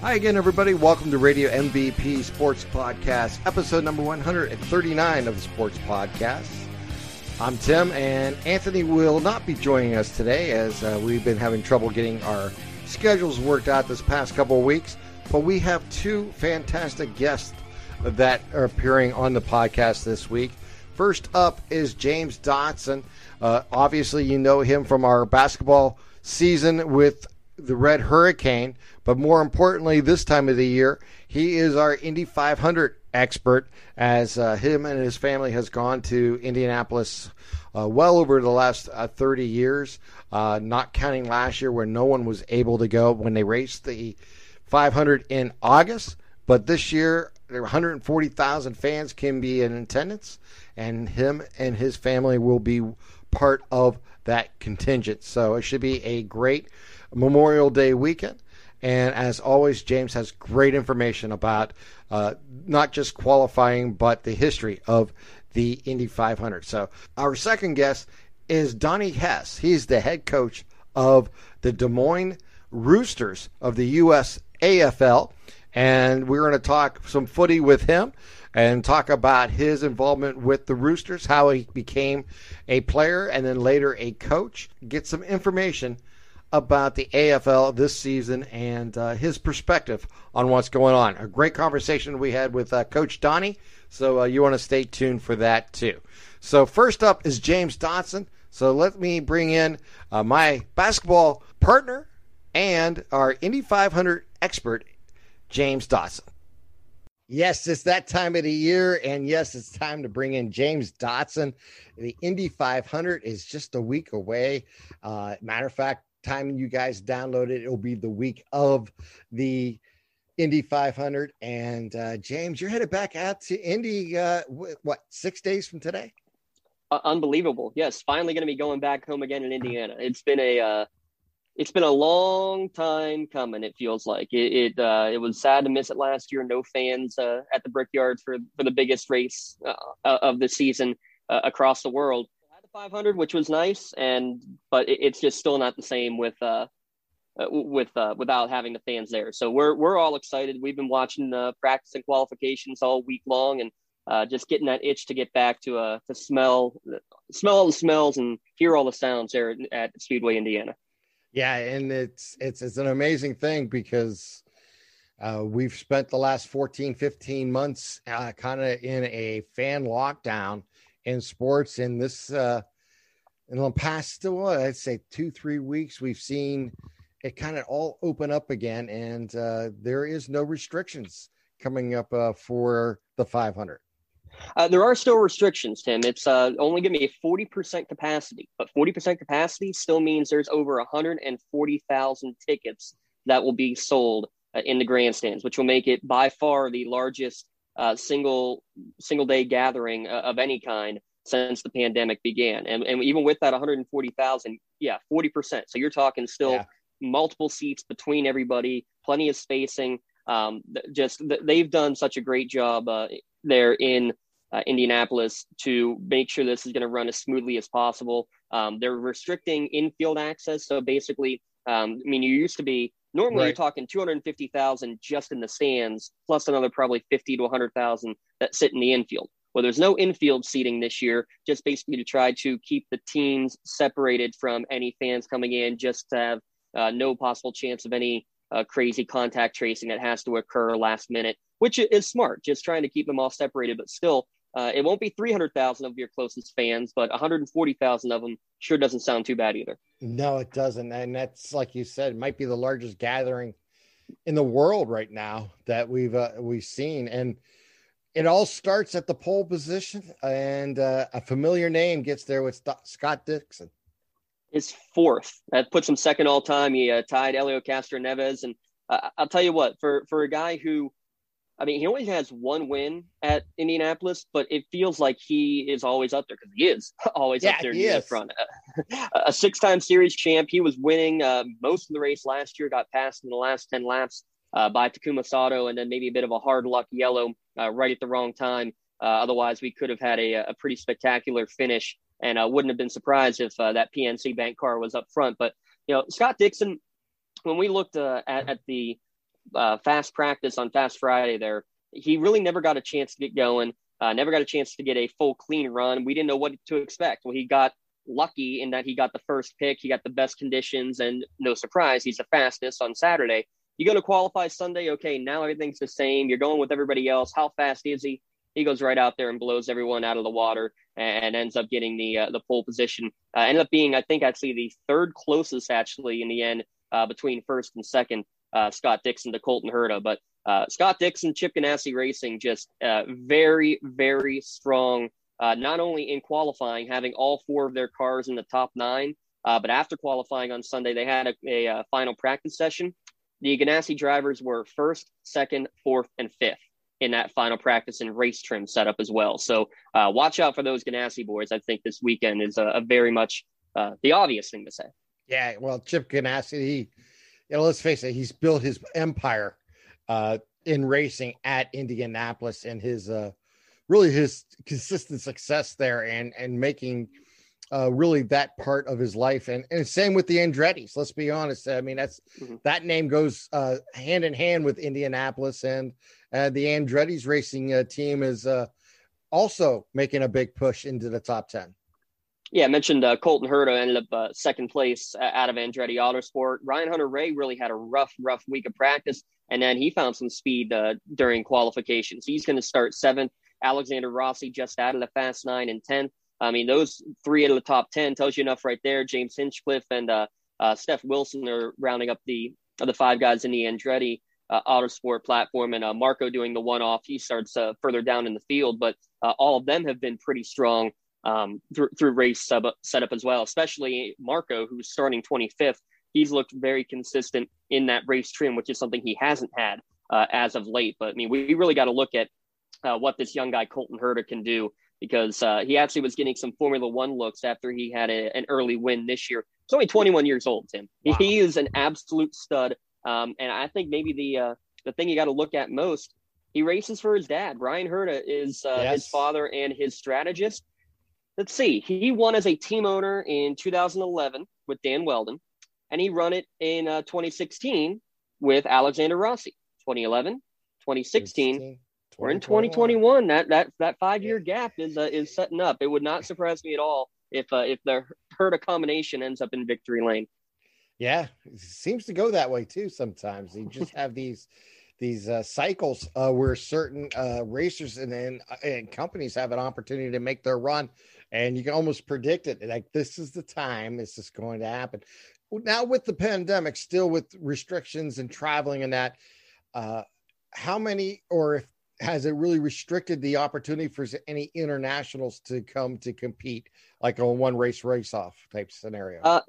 Hi again, everybody. Welcome to Radio MVP Sports Podcast, episode number 139 of the Sports Podcast. I'm Tim, and Anthony will not be joining us today as uh, we've been having trouble getting our schedules worked out this past couple of weeks. But we have two fantastic guests that are appearing on the podcast this week. First up is James Dotson. Uh, obviously, you know him from our basketball season with the Red Hurricane, but more importantly, this time of the year, he is our Indy 500 expert as uh, him and his family has gone to Indianapolis uh, well over the last uh, 30 years, uh, not counting last year where no one was able to go when they raced the 500 in August. But this year, 140,000 fans can be in attendance, and him and his family will be part of that contingent. So it should be a great Memorial Day weekend. And as always, James has great information about uh, not just qualifying, but the history of the Indy 500. So our second guest is Donnie Hess. He's the head coach of the Des Moines Roosters of the U.S. AFL. And we're going to talk some footy with him and talk about his involvement with the Roosters, how he became a player and then later a coach, get some information about the AFL this season and uh, his perspective on what's going on. A great conversation we had with uh, Coach Donnie, so uh, you want to stay tuned for that too. So, first up is James Dotson. So, let me bring in uh, my basketball partner and our Indy 500 expert, James Dotson. Yes, it's that time of the year. And yes, it's time to bring in James Dotson. The Indy 500 is just a week away. Uh, matter of fact, time you guys download it, it'll be the week of the Indy 500. And uh, James, you're headed back out to Indy, uh, what, six days from today? Uh, unbelievable. Yes, finally going to be going back home again in Indiana. It's been a uh, it's been a long time coming. It feels like it. It, uh, it was sad to miss it last year. No fans uh, at the Brickyard for for the biggest race uh, of the season uh, across the world. 500, which was nice, and but it, it's just still not the same with uh, uh with uh, without having the fans there. So we're we're all excited. We've been watching uh, practice and qualifications all week long, and uh, just getting that itch to get back to uh to smell smell all the smells and hear all the sounds there at Speedway, Indiana. Yeah, and it's it's it's an amazing thing because uh, we've spent the last 14, 15 months uh, kind of in a fan lockdown in sports. In this, uh, in the past, what I'd say two, three weeks, we've seen it kind of all open up again, and uh, there is no restrictions coming up uh, for the 500. Uh, there are still restrictions, Tim. It's uh, only going to be 40% capacity, but 40% capacity still means there's over 140,000 tickets that will be sold uh, in the grandstands, which will make it by far the largest uh, single single day gathering uh, of any kind since the pandemic began. And, and even with that 140,000, yeah, 40%. So you're talking still yeah. multiple seats between everybody, plenty of spacing. Um, just they've done such a great job uh, there in uh, Indianapolis to make sure this is going to run as smoothly as possible. Um, they're restricting infield access. So basically, um, I mean, you used to be Normally, right. you're talking 250,000 just in the stands, plus another probably 50 to 100,000 that sit in the infield. Well, there's no infield seating this year, just basically to try to keep the teams separated from any fans coming in, just to have uh, no possible chance of any uh, crazy contact tracing that has to occur last minute, which is smart, just trying to keep them all separated. But still, uh, it won't be 300,000 of your closest fans, but 140,000 of them sure doesn't sound too bad either. No, it doesn't. And that's like you said, might be the largest gathering in the world right now that we've uh, we've seen and it all starts at the pole position and uh, a familiar name gets there with Scott Dixon. His fourth. That puts him second all time. He uh, tied Helio Castroneves and uh, I'll tell you what, for for a guy who I mean, he only has one win at Indianapolis, but it feels like he is always up there because he is always yeah, up there near the front. a six-time series champ. He was winning uh, most of the race last year. Got passed in the last ten laps uh, by Takuma Sato, and then maybe a bit of a hard luck yellow uh, right at the wrong time. Uh, otherwise, we could have had a, a pretty spectacular finish, and I uh, wouldn't have been surprised if uh, that PNC Bank car was up front. But you know, Scott Dixon, when we looked at, at the uh, fast practice on Fast Friday there, he really never got a chance to get going. Uh, never got a chance to get a full clean run. We didn't know what to expect. Well, he got lucky in that he got the first pick. He got the best conditions, and no surprise, he's the fastest on Saturday. You go to qualify Sunday, okay, now everything's the same. You're going with everybody else. How fast is he? He goes right out there and blows everyone out of the water and ends up getting the uh, the pole position. Uh, ended up being, I think, actually the third closest actually in the end uh, between first and second. Uh, Scott Dixon to Colton Herta, but uh, Scott Dixon, Chip Ganassi Racing, just uh, very, very strong. not only in qualifying, having all four of their cars in the top nine, but after qualifying on Sunday, they had a, a final practice session the Ganassi drivers were first, second, fourth, and fifth in that final practice and race trim setup as well. So uh, watch out for those Ganassi boys. I think this weekend is a, a very much uh, the obvious thing to say. Yeah, well, Chip Ganassi, you know, let's face it, he's built his empire uh, in racing at Indianapolis and his uh, really his consistent success there and and making – uh, really that part of his life. And, and same with the Andretti's. Let's be honest. I mean, that's mm-hmm. that name goes uh, hand in hand with Indianapolis, and uh, the Andretti's racing uh, team is uh, also making a big push into the top ten. Yeah, I mentioned uh, Colton Herta ended up second place out of Andretti Autosport. Ryan Hunter-Reay really had a rough, rough week of practice, and then he found some speed during qualifications. He's going to start seventh. Alexander Rossi just out of the Fast Nine and tenth. I mean, those three out of the top 10 tells you enough right there. James Hinchcliffe and uh, uh, Steph Wilson are rounding up the the five guys in the Andretti uh, Autosport platform, and uh, Marco doing the one off. He starts uh, further down in the field, but uh, all of them have been pretty strong um, through, through race sub- setup as well, especially Marco, who's starting 25th. He's looked very consistent in that race trim, which is something he hasn't had as of late. But I mean, we really got to look at what this young guy, Colton Herta, can do because uh, he actually was getting some Formula One looks after he had a, an early win this year. He's only 21 years old, Tim. Wow. He is an absolute stud. Um, and I think maybe the uh, the thing you got to look at most, he races for his dad. Bryan Herta is uh, yes. his father and his strategist. Let's see. He won as a team owner in 2011 with Dan Wheldon, and he run it in uh, 2016 with Alexander Rossi. 2011, 2016, we're in 2021. That that that five year gap is uh, is setting up. It would not surprise me at all if uh, if the Herta combination ends up in victory lane. Yeah, it seems to go that way too. Sometimes you just have these these uh, cycles uh, where certain uh, racers and, and and companies have an opportunity to make their run, and you can almost predict it. Like this is the time this is going to happen. Now with the pandemic, still with restrictions and traveling and that, uh, how many or if has it really restricted the opportunity for any internationals to come to compete, like a one race race off type scenario? Uh,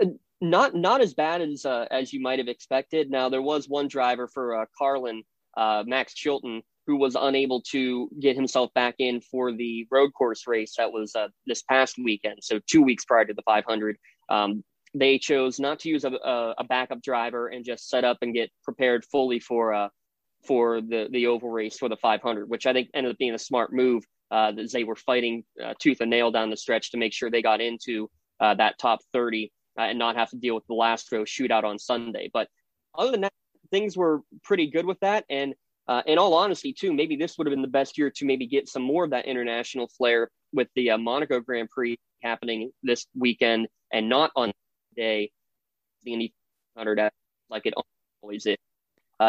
not not as bad as uh, as you might have expected. Now there was one driver for uh, Carlin, uh, Max Chilton, who was unable to get himself back in for the road course race that was uh, this past weekend. So two weeks prior to the 500, um, they chose not to use a, a, a, backup driver and just set up and get prepared fully for uh, for the the oval race for the 500, which I think ended up being a smart move. Uh, as they were fighting uh, tooth and nail down the stretch to make sure they got into uh, that top 30 uh, and not have to deal with the last row shootout on Sunday. But other than that, things were pretty good with that. And uh, in all honesty, too, maybe this would have been the best year to maybe get some more of that international flair with the uh, Monaco Grand Prix happening this weekend and not on day the Indy 100 like it always is.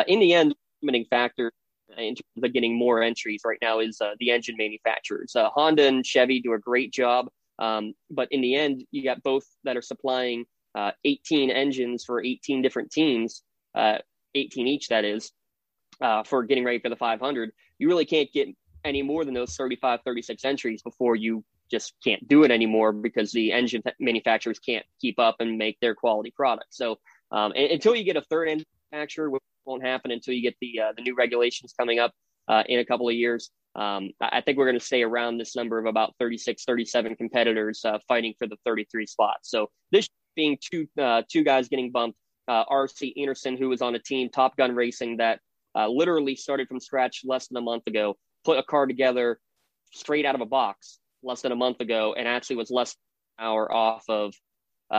in the end, limiting factor in terms of getting more entries right now is uh, the engine manufacturers. Uh, Honda and Chevy do a great job, um, but in the end, you got both that are supplying uh, 18 engines for 18 different teams, uh, 18 each, that is, uh, for getting ready for the 500. You really can't get any more than those 35, 36 entries before you just can't do it anymore because the engine manufacturers can't keep up and make their quality product. So um, until you get a third manufacturer which won't happen until you get the uh, the new regulations coming up uh, in a couple of years. Um, I think we're going to stay around this number of about 36, 37 competitors uh, fighting for the 33 spots. So this being two uh, two guys getting bumped. Uh, RC Enerson, who was on a team, Top Gun Racing, that uh, literally started from scratch less than a month ago, put a car together straight out of a box less than a month ago, and actually was less hour off of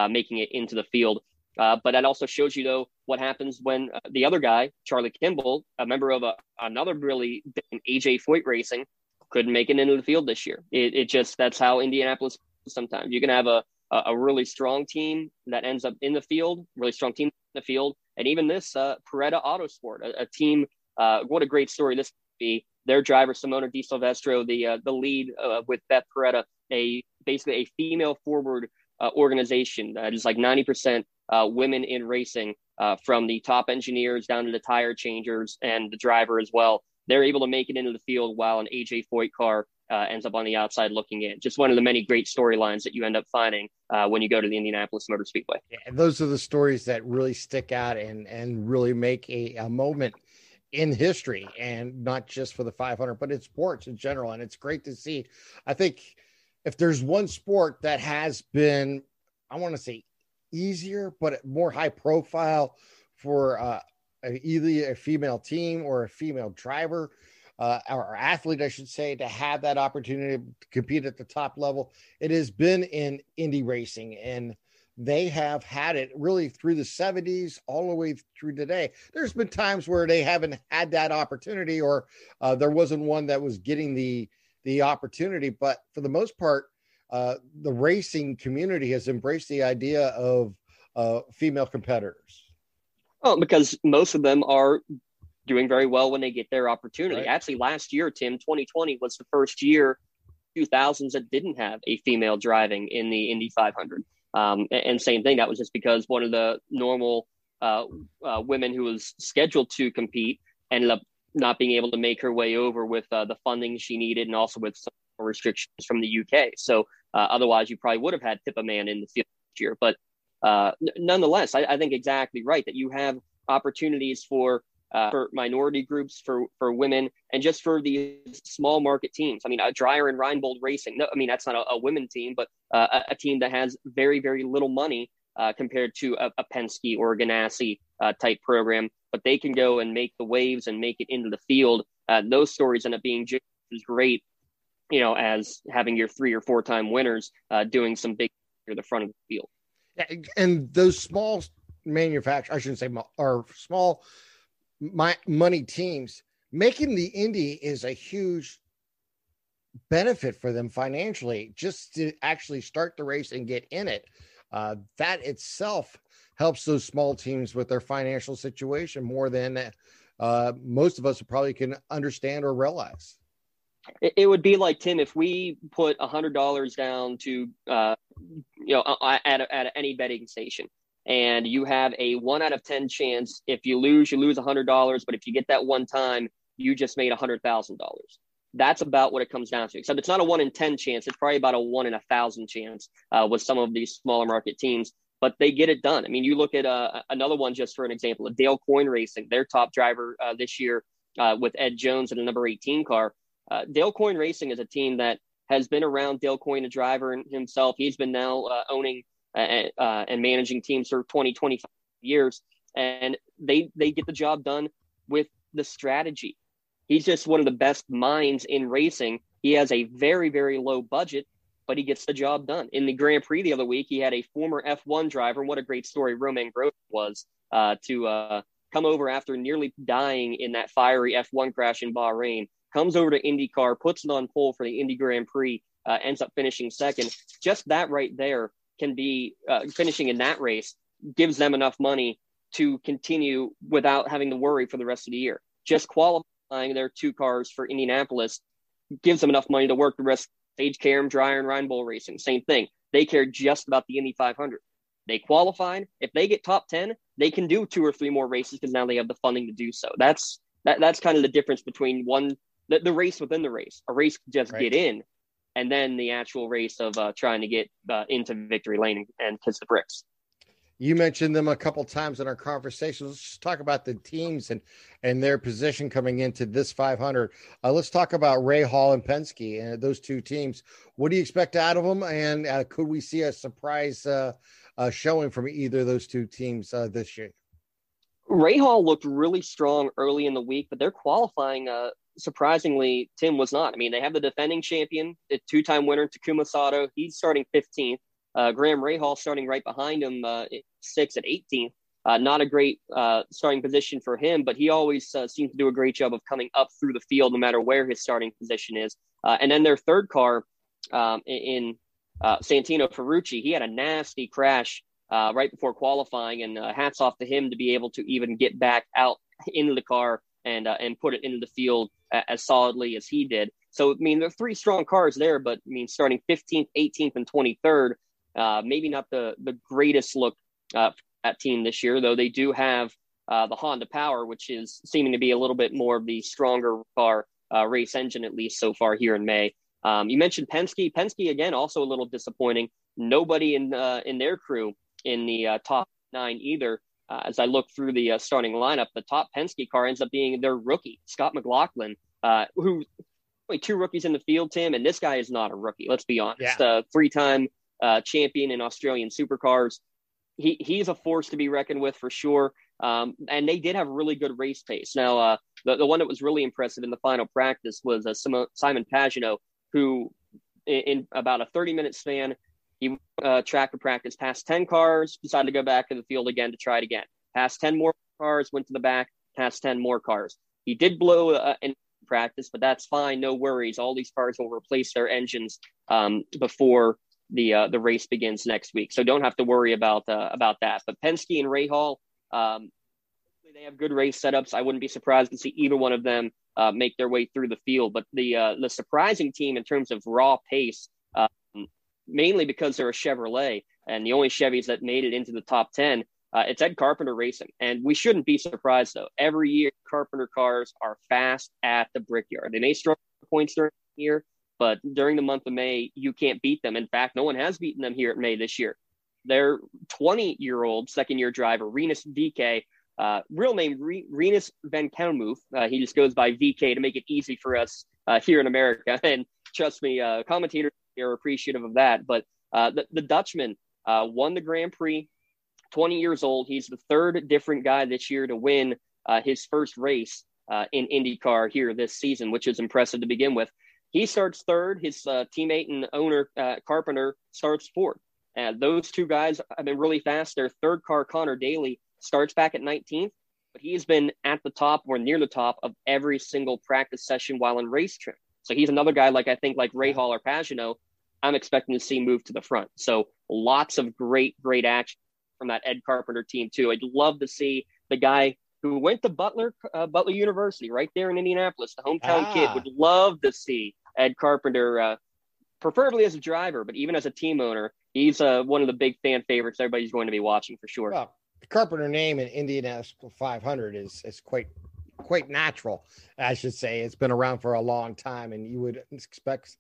making it into the field. Uh, but that also shows you, though, what happens when uh, the other guy, Charlie Kimball, a member of a, another really AJ Foyt Racing, couldn't make it into the field this year. It, it just that's how Indianapolis sometimes you can have a a really strong team that ends up in the field, really strong team the field, and even this uh, Paretta Autosport, a, a team. Uh, what a great story this be. Their driver Simona de Silvestro, the uh, the lead uh, with Beth Paretta, a basically a female forward uh, organization that is like ninety percent uh, women in racing, from the top engineers down to the tire changers and the driver as well they're able to make it into the field while an AJ Foyt car uh, ends up on the outside looking in. Just one of the many great storylines that you end up finding uh, when you go to the Indianapolis Motor Speedway. Yeah, and those are the stories that really stick out and and really make a, a moment in history, and not just for the 500, but in sports in general. And it's great to see. I think if there's one sport that has been, I want to say, easier but more high profile for uh, either a female team or a female driver uh, or athlete, I should say, to have that opportunity to compete at the top level. It has been in Indy racing, and they have had it really through the 70s all the way through today. There's been times where they haven't had that opportunity, or uh, there wasn't one that was getting the the opportunity. But for the most part, uh, the racing community has embraced the idea of uh, female competitors. Well, because most of them are doing very well when they get their opportunity. Right. Actually, last year, Tim, 2020 was the first year 2000s that didn't have a female driving in the Indy 500. Um, and same thing, that was just because one of the normal uh, uh, women who was scheduled to compete ended up not being able to make her way over with uh, the funding she needed and also with some restrictions from the UK. So uh, otherwise, you probably would have had Pippa Mann in the field this year. But uh, nonetheless, I, I, think exactly right that you have opportunities for uh, for minority groups, for for women, and just for these small market teams. I mean, uh, Dreyer and Reinbold Racing. No, I mean that's not a, a women team, but uh, a, a, team that has very very little money uh, compared to a, a, Penske or a Ganassi uh, type program, but they can go and make the waves and make it into the field. Uh, those stories end up being just as great, you know, as having your three or four time winners doing some big near the front of the field and those small manufacturers, I shouldn't say, are small my, money teams making the Indy is a huge benefit for them financially just to actually start the race and get in it. Uh, that itself helps those small teams with their financial situation more than uh, most of us probably can understand or realize. It, would be like Tim if we put a hundred dollars down to, uh, you know, at, at any betting station, and you have a one out of ten chance. If you lose, you lose a hundred dollars, but if you get that one time, you just made a hundred thousand dollars. That's about what it comes down to. Except it's not a one in ten chance; it's probably about a one in a thousand chance uh, with some of these smaller market teams. But they get it done. I mean, you look at uh, another one just for an example: Dale Coyne Racing, their top driver uh, this year uh, with Ed Jones in a number eighteen car uh, Dale Coyne Racing is a team that has been around Dale Coyne, a driver himself. He's been now uh, owning uh, uh and managing teams for 20, 25 years, and they they get the job done with the strategy. He's just one of the best minds in racing. He has a very very low budget, but he gets the job done. In the Grand Prix the other week, he had a former F1 driver. What a great story Romain Grosjean was uh, to uh, come over after nearly dying in that fiery F1 crash in Bahrain comes over to IndyCar, puts it on pole for the Indy Grand Prix, uh, ends up finishing second. Just that right there can be uh, finishing in that race gives them enough money to continue without having to worry for the rest of the year. Just qualifying their two cars for Indianapolis gives them enough money to work the rest. Sage Karam, Dreyer, and Reinbold Racing, same thing. They care just about the Indy 500. They qualified. If they get top 10, they can do two or three more races because now they have the funding to do so. That's that, that's kind of the difference between one the, the race within the race. A race just right. get in, and then the actual race of uh, trying to get uh, into victory lane and, kiss the bricks. You mentioned them a couple times in our conversation. Let's just talk about the teams and and their position coming into this 500. Uh, let's talk about Rahal and Penske and those two teams. What do you expect out of them? And uh, could we see a surprise uh, uh showing from either of those two teams uh, this year? Rahal looked really strong early in the week, but they're qualifying uh, surprisingly, Tim was not. I mean, they have the defending champion, the two time winner, Takuma Sato. He's starting 15th. Uh, Graham Rahal starting right behind him, uh, sixth at 18th. Uh, not a great uh, starting position for him, but he always uh, seems to do a great job of coming up through the field no matter where his starting position is. Uh, and then their third car um, in Santino Ferrucci, he had a nasty crash right before qualifying, and hats off to him to be able to even get back out into the car and and put it into the field as solidly as he did. So I mean, there are three strong cars there, but I mean, starting 15th, 18th, and 23rd, uh, maybe not the the greatest look that team this year, though they do have uh, the Honda Power, which is seeming to be a little bit more of the stronger car uh, race engine, at least so far here in May. Um, you mentioned Penske. Penske again, also a little disappointing. Nobody in uh, in their crew in the uh, top nine either. Uh, as I look through the uh, starting lineup, the top Penske car ends up being their rookie, Scott McLaughlin, who only two rookies in the field, Tim, and this guy is not a rookie. Let's be honest. Yeah. three-time champion in Australian supercars he he's a force to be reckoned with for sure. Um, and they did have a really good race pace. Now, uh, the, the one that was really impressive in the final practice was uh, Simon Pagenaud, who in, in, about a 30 minute span, he uh, tracked practice, passed 10 cars, decided to go back to the field again to try it again. Passed 10 more cars, went to the back, passed 10 more cars. He did blow uh, in practice, but that's fine. No worries. All these cars will replace their engines um, before the uh, the race begins next week. So don't have to worry about uh, about that. But Penske and Rahal, um, they have good race setups. I wouldn't be surprised to see either one of them uh, make their way through the field. But the uh, the surprising team in terms of raw pace, um, mainly because they're a Chevrolet and the only Chevys that made it into the top ten. Uh, it's Ed Carpenter Racing, and we shouldn't be surprised though. Every year, Carpenter cars are fast at the Brickyard. They may struggle points during the year, but during the month of May, you can't beat them. In fact, no one has beaten them here at May this year. Their 20 year old second year driver, Rinus VeeKay, uh, real name Re- Rinus Van Kalmthout. Uh, he just goes by VK to make it easy for us uh, here in America. And trust me, uh, commentators are appreciative of that. But uh, the, the, Dutchman uh, won the Grand Prix, 20 years old. He's the third different guy this year to win his first race in IndyCar here this season, which is impressive to begin with. He starts third. His uh, teammate and owner uh, Carpenter starts fourth. And those two guys have been really fast. Their third car, Conor Daly, starts back at 19th, but he has been at the top or near the top of every single practice session while in race trim. So he's another guy like I think like Rahal or Pagenaud. I'm expecting to see move to the front. So lots of great, great action from that Ed Carpenter team too. I'd love to see the guy who went to Butler uh, Butler University right there in Indianapolis, the hometown ah. kid. Would love to see Ed Carpenter, uh, preferably as a driver, but even as a team owner, he's uh, one of the big fan favorites. Everybody's going to be watching for sure. Well, the Carpenter name in Indianapolis 500 is is quite quite natural, I should say. It's been around for a long time, and you would expect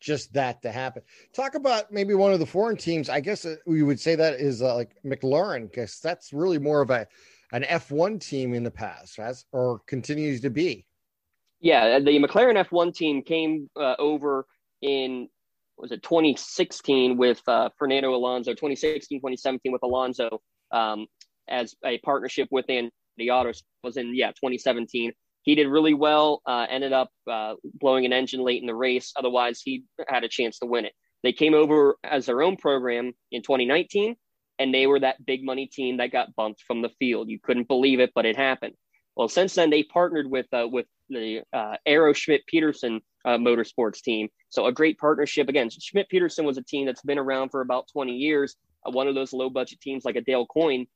just that to happen. Talk about maybe one of the foreign teams. I guess uh, we would say that is uh, like McLaren, because that's really more of a an F1 team in the past, has or continues to be. Yeah, the McLaren F1 team came uh, over in was it 2016 with uh, Fernando Alonso, 2016, 2017 with Alonso um, as a partnership with the Autos was in yeah 2017. He did really well. Uh, ended up uh, blowing an engine late in the race. Otherwise, he had a chance to win it. They came over as their own program in 2019, and they were that big money team that got bumped from the field. You couldn't believe it, but it happened. Well, since then they partnered with uh, with the uh, Arrow Schmidt Peterson uh, Motorsports team. So a great partnership. Again, Schmidt Peterson was a team that's been around for about 20 years. Uh, one of those low budget teams like a Dale Coyne,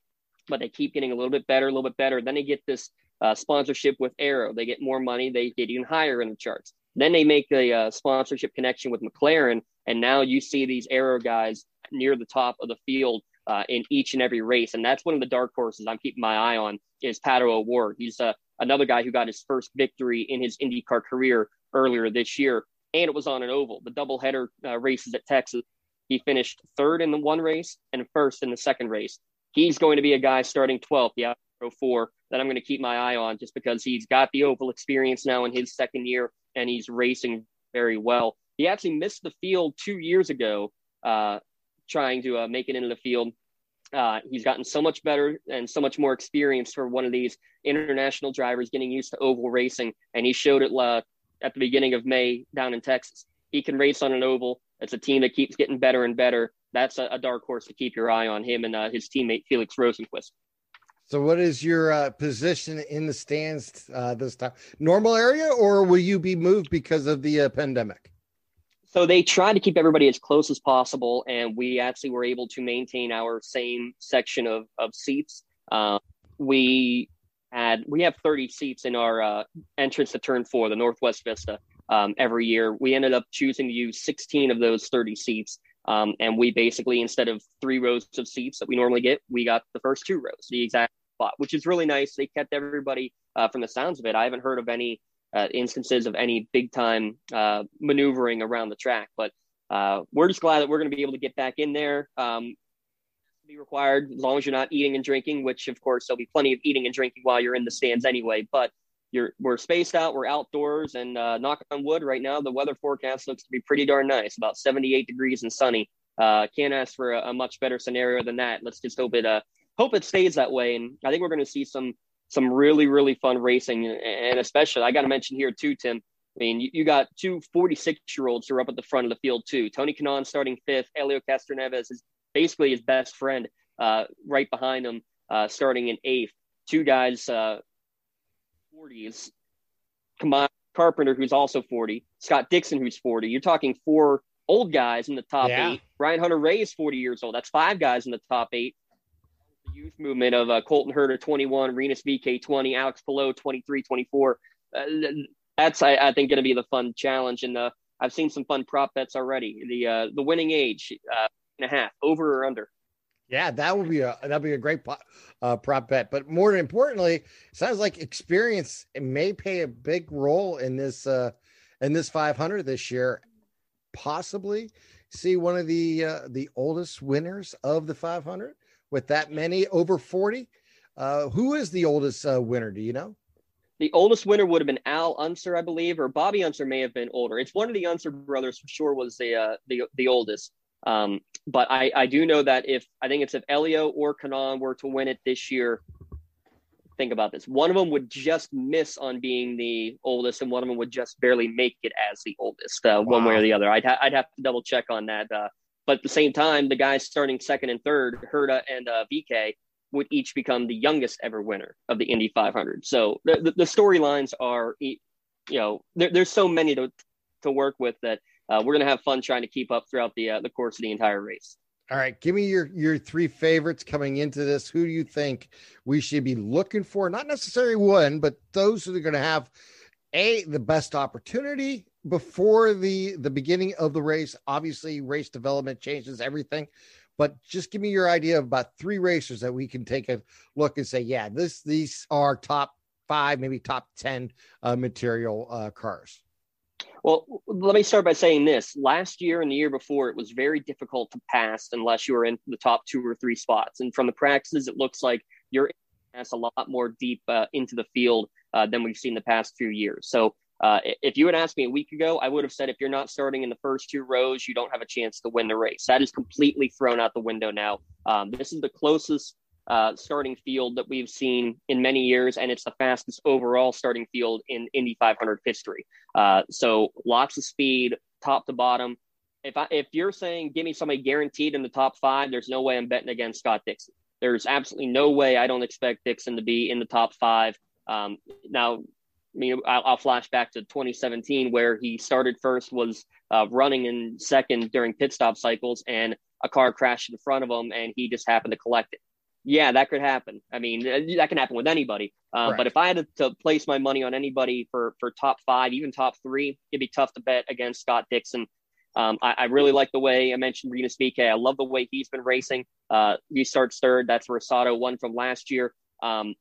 but they keep getting a little bit better, a little bit better. Then they get this uh, sponsorship with Arrow. They get more money. They get even higher in the charts. Then they make a uh, sponsorship connection with McLaren, and now you see these Arrow guys near the top of the field uh, in each and every race. And that's one of the dark horses I'm keeping my eye on is Pato O'Ward. He's uh, another guy who got his first victory in his IndyCar career earlier this year, and it was on an oval. The doubleheader uh, races at Texas, he finished third in the one race and first in the second race. He's going to be a guy starting 12th, yeah, 04, that I'm going to keep my eye on just because he's got the oval experience now in his second year and he's racing very well. He actually missed the field two years ago, uh, trying to uh, make it into the field uh, he's gotten so much better and so much more experience for one of these international drivers getting used to oval racing. And he showed it uh, at the beginning of May down in Texas. He can race on an oval. It's a team that keeps getting better and better. That's a, a dark horse to keep your eye on him and uh, his teammate Felix Rosenqvist. So, what is your uh, position in the stands uh, this time? Normal area, or will you be moved because of the uh, pandemic? So they tried to keep everybody as close as possible, and we actually were able to maintain our same section of of seats. Uh, we had we have 30 seats in our uh, entrance to turn four, the Northwest Vista. Um, every year, we ended up choosing to use 16 of those 30 seats, um, and we basically instead of three rows of seats that we normally get, we got the first two rows, the exact spot, which is really nice. They kept everybody, uh, from the sounds of it, I haven't heard of any uh, instances of any big time uh, maneuvering around the track, but uh, we're just glad that we're going to be able to get back in there. Um, be required as long as you're not eating and drinking, which of course there'll be plenty of eating and drinking while you're in the stands anyway. But you're we're spaced out, we're outdoors, and uh, knock on wood, right now the weather forecast looks to be pretty darn nice, about 78 degrees and sunny. Uh, can't ask for a, a, much better scenario than that. Let's just hope it uh, hope it stays that way, and I think we're going to see some some really really fun racing, and especially I got to mention here too, Tim. I mean, you, you got two 46 year olds who are up at the front of the field too. Tony Kanaan starting fifth, Helio Castroneves is basically his best friend uh, right behind him, uh, starting in eighth. Two guys, uh, 40s. Combined Carpenter, who's also 40. Scott Dixon, who's 40. You're talking four old guys in the top yeah. eight. Ryan Hunter-Reay is 40 years old. That's five guys in the top eight. The youth movement of uh, Colton Herta, 21, Rinus VeeKay, 20, Alex Palou, 23, 24. Uh, that's, I, I think, going to be the fun challenge. And uh, I've seen some fun prop bets already. The uh, the winning age, uh, and a half, over or under. Yeah, that would be a that'd be a great uh, prop bet. But more importantly, sounds like experience may play a big role in this uh, in this 500 this year. Possibly see one of the uh, the oldest winners of the 500 with that many over 40. Uh, who is the oldest uh, winner? Do you know? The oldest winner would have been Al Unser, I believe, or Bobby Unser may have been older. It's one of the Unser brothers for sure was the uh, the the oldest. Um, but I, I do know that if I think it's if Helio or Kanaan were to win it this year, think about this. One of them would just miss on being the oldest, and one of them would just barely make it as the oldest, uh, wow. one way or the other. I'd, ha- I'd have to double check on that. Uh, but at the same time, the guys starting second and third, Herta and uh, VeeKay, would each become the youngest ever winner of the Indy 500. So the, the, the storylines are, you know, there, there's so many to, to work with that uh, we're going to have fun trying to keep up throughout the uh, the course of the entire race. All right, give me your your three favorites coming into this. Who do you think we should be looking for? Not necessarily one, but those who are going to have a the best opportunity before the the beginning of the race. Obviously, race development changes everything, but just give me your idea of about three racers that we can take a look and say, yeah, this these are top five, maybe top ten uh, material uh, cars. Well, let me start by saying this. Last year and the year before, it was very difficult to pass unless you were in the top two or three spots. And from the practices, it looks like you're pass a lot more deep uh, into the field uh, than we've seen the past few years. So uh, if you had asked me a week ago, I would have said if you're not starting in the first two rows, you don't have a chance to win the race. That is completely thrown out the window now. Um, this is the closest uh, starting field that we've seen in many years, and it's the fastest overall starting field in Indy 500 history. Uh, so lots of speed, top to bottom. If I, if you're saying give me somebody guaranteed in the top five, there's no way I'm betting against Scott Dixon. There's absolutely no way I don't expect Dixon to be in the top five. Um, now, I mean, I'll, flash back to 2017 where he started first, was uh, running in second during pit stop cycles, and a car crashed in front of him, and he just happened to collect it yeah, that could happen. I mean, uh, that can happen with anybody. Uh, But if I had to, to, place my money on anybody for for top five, even top three, it'd be tough to bet against Scott Dixon. Um, I, I, really like the way I mentioned Rinus VeeKay. I love the way he's been racing. Uh, he starts third. That's Rosado one from last year. Um,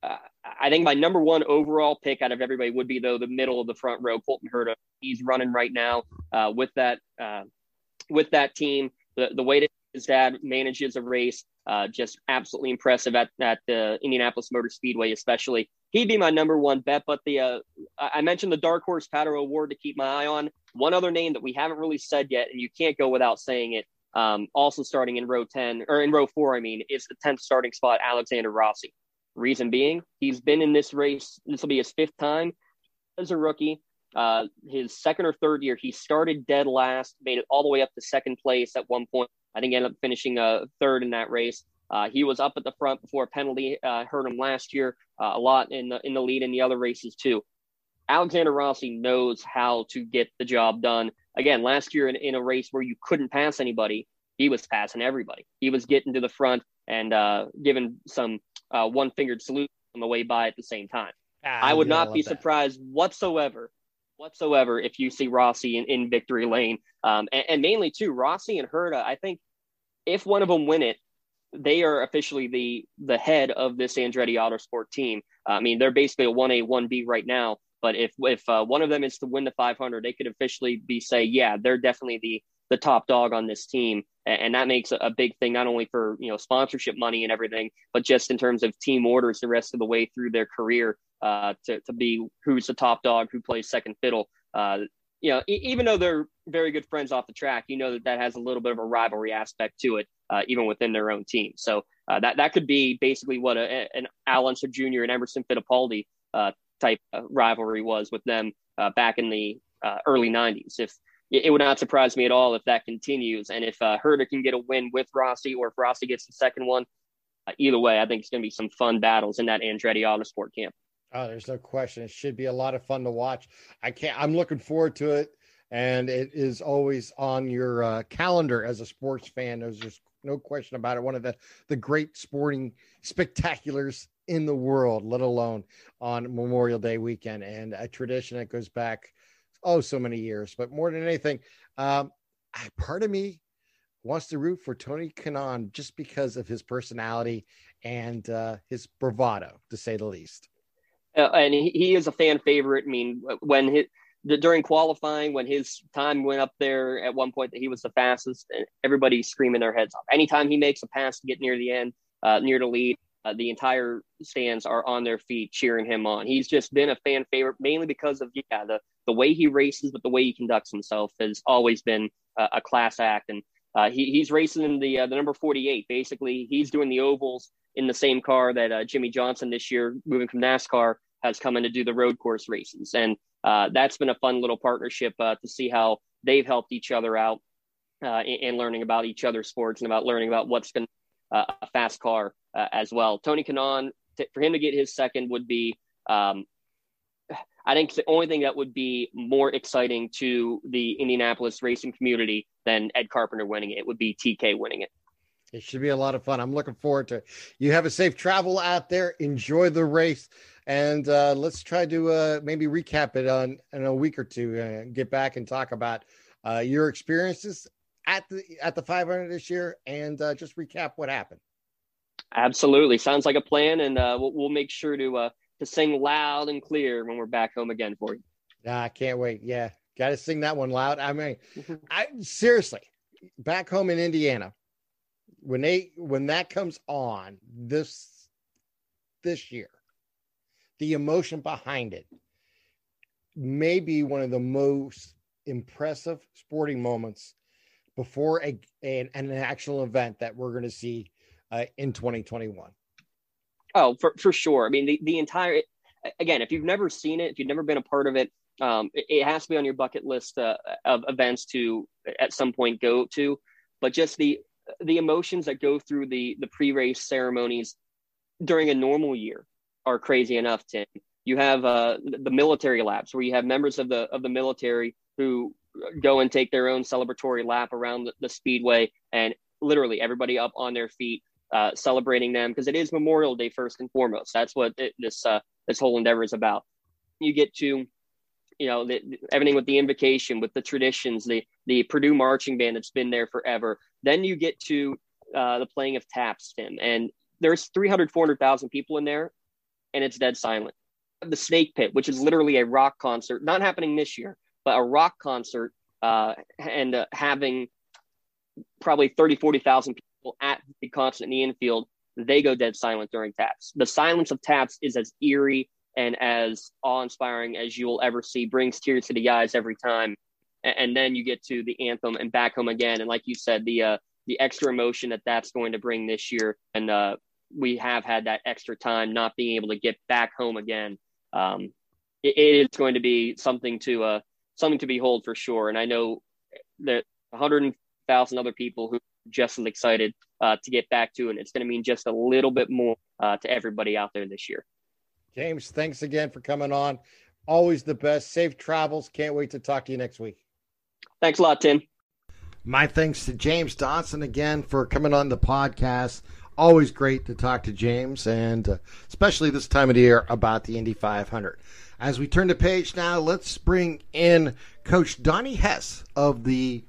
uh, I think my number one overall pick out of everybody would be though the middle of the front row, Colton Herta. He's running right now uh, with that uh, with that team. The the way that his dad manages a race, uh, just absolutely impressive at, at the Indianapolis Motor Speedway, especially. He'd be my number one bet. But the uh, I mentioned the Dark Horse Pato O'Ward to keep my eye on. One other name that we haven't really said yet, and you can't go without saying it. Um, also starting in row 10 or in row four, I mean, is the 10th starting spot, Alexander Rossi. Reason being, he's been in this race. This will be his fifth time as a rookie. Uh, his second or third year, he started dead last, made it all the way up to second place at one point I think he ended up finishing uh, third in that race. Uh, he was up at the front before a penalty uh, hurt him last year. Uh, a lot in the in the lead in the other races too. Alexander Rossi knows how to get the job done. Again, last year in, in a race where you couldn't pass anybody, he was passing everybody. He was getting to the front and uh, giving some uh, one fingered salute on the way by at the same time. Ah, I would not be surprised that. whatsoever, whatsoever, if you see Rossi in, in victory lane. Um, and, and, mainly too, Rossi and Herta. I think if one of them win it, they are officially the the head of this Andretti Autosport team. I mean, they're basically a one A one B right now. But if if uh, one of them is to win the 500, they could officially be say, yeah, they're definitely the the top dog on this team, and that makes a big thing not only for you know sponsorship money and everything, but just in terms of team orders the rest of the way through their career uh, to to be who's the top dog, who plays second fiddle. Uh, you know, e- even though they're very good friends off the track, you know that that has a little bit of a rivalry aspect to it, uh, even within their own team. So uh, that that could be basically what a, an Al Jr. and Emerson Fittipaldi uh, type rivalry was with them back in the early '90s. If it would not surprise me at all if that continues. And if uh, Herta can get a win with Rossi, or if Rossi gets the second one, either way, I think it's going to be some fun battles in that Andretti Autosport camp. Oh, there's no question. It should be a lot of fun to watch. I can't. I'm looking forward to it, and it is always on your uh, calendar as a sports fan. There's just no question about it. One of the the great sporting spectaculars in the world, let alone on Memorial Day weekend, and a tradition that goes back oh so many years. But more than anything, um, part of me wants to root for Tony Kanaan just because of his personality and uh, his bravado, to say the least. Uh, and he, he, is a fan favorite. I mean, when the, during qualifying, when his time went up there at one point that he was the fastest, and everybody's screaming their heads off. Anytime he makes a pass to get near the end, uh, near the lead, uh, the entire stands are on their feet cheering him on. He's just been a fan favorite mainly because of yeah the the way he races, but the way he conducts himself has always been uh, a class act. And uh, he, he's racing in the uh, the number 48. Basically, he's doing the ovals in the same car that uh, Jimmie Johnson this year, moving from NASCAR, has come in to do the road course races. And uh, that's been a fun little partnership uh, to see how they've helped each other out in, learning about each other's sports and about learning about what's been a fast car as well. Tony Kanaan, t- for him to get his second would be um, I think the only thing that would be more exciting to the Indianapolis racing community than Ed Carpenter winning it would be TK winning it. It should be a lot of fun. I'm looking forward to it. You have a safe travel out there. Enjoy the race. And uh, let's try to uh, maybe recap it on in a week or two and get back and talk about uh, your experiences at the at the 500 this year and uh, just recap what happened. Absolutely, sounds like a plan, and uh, we'll, we'll, make sure to uh, to sing loud and clear when we're back home again for you. I can't wait. Yeah, got to sing that one loud. I mean, I seriously, back home in Indiana, when they when that comes on this this year, the emotion behind it may be one of the most impressive sporting moments before a, an, an actual event that we're going to see uh, in 2021. Oh, for, for sure. I mean, the, the entire, again, if you've never seen it, if you've never been a part of it, um, it, it, has to be on your bucket list uh, of events to at some point go to. But just the the emotions that go through the the pre-race ceremonies during a normal year are crazy enough. Tim, you have uh, the military laps where you have members of the of the military who go and take their own celebratory lap around the, the speedway, and literally everybody up on their feet uh, celebrating them because it is Memorial Day first and foremost. That's what it, this uh, this whole endeavor is about. You get to, you know, the, everything with the invocation, with the traditions, the the Purdue marching band that's been there forever. Then you get to uh, the playing of taps, Tim, and there's 300, 400,000 people in there, and it's dead silent. The Snake Pit, which is literally a rock concert, not happening this year, but a rock concert, uh, and uh, having probably 30, 40,000 people people at the concert in the infield, they go dead silent during taps. The silence of taps is as eerie and as awe-inspiring as you will ever see. Brings tears to the eyes every time. And then you get to the anthem and back home again. And like you said, the uh, the extra emotion that that's going to bring this year, and uh, we have had that extra time not being able to get back home again. Um, it, it is going to be something to uh, something to behold for sure. And I know that 100,000 other people who just as excited uh, to get back to, and it's going to mean just a little bit more uh, to everybody out there this year. James, thanks again for coming on. Always the best. Safe travels. Can't wait to talk to you next week. Thanks a lot, Tim. My thanks to James Dodson again for coming on the podcast. Always great to talk to James, and uh, especially this time of the year about the Indy 500. As we turn the page now, let's bring in Coach Donnie Hess of the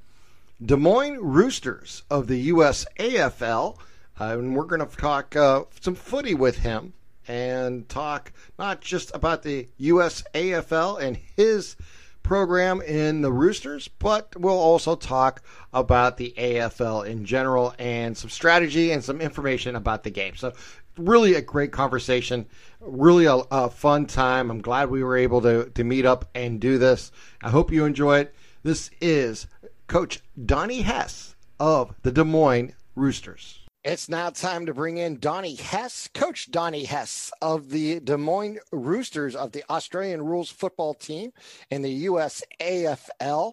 Des Moines Roosters of the USAFL. Uh, and we're going to talk uh, some footy with him and talk not just about the USAFL and his program in the Roosters, but we'll also talk about the AFL in general and some strategy and some information about the game. So, really a great conversation, really a, a fun time. I'm glad we were able to, to meet up and do this. I hope you enjoy it. This is Coach Donnie Hess of the Des Moines Roosters. It's now time to bring in Donnie Hess, Coach Donnie Hess of the Des Moines Roosters of the Australian Rules football team in the US AFL.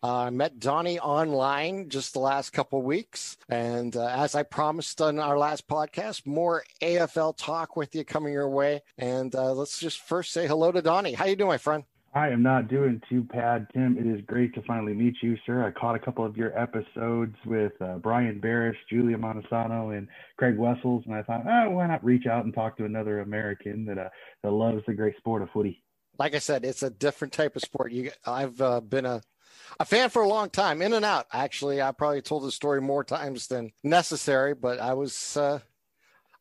Uh, I uh, met Donnie online just the last couple weeks. And uh, as I promised on our last podcast, more AFL talk with you coming your way. And uh, let's just first say hello to Donnie. How you doing, my friend? I am not doing too bad, Tim. It is great to finally meet you, sir. I caught a couple of your episodes with uh, Brian Barish, Julia Montesano, and Craig Wessels, and I thought, oh, why not reach out and talk to another American that uh, that loves the great sport of footy. Like I said, it's a different type of sport. You, I've uh, been a a fan for a long time, in and out. Actually, I probably told the story more times than necessary, but I was.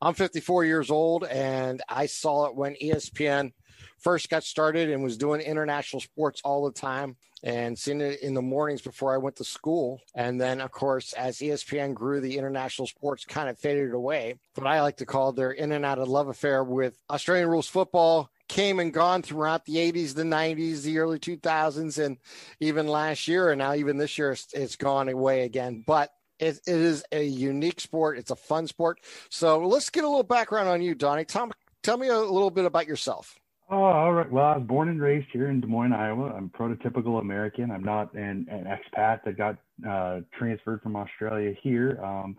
I'm 54 years old, and I saw it when ESPN first got started and was doing international sports all the time and seeing it in the mornings before I went to school. And then, of course, as ESPN grew, the international sports kind of faded away. What I like to call their in and out of love affair with Australian rules football came and gone throughout the 80s, the 90s, the early 2000s, and even last year. And now, even this year, it's gone away again. But it, it is a unique sport. It's a fun sport. So let's get a little background on you, Donnie. Tell, tell me a little bit about yourself. Oh, all right. Well, I was born and raised here in Des Moines, Iowa. I'm prototypical American. I'm not an, an expat that got uh, transferred from Australia here. Um,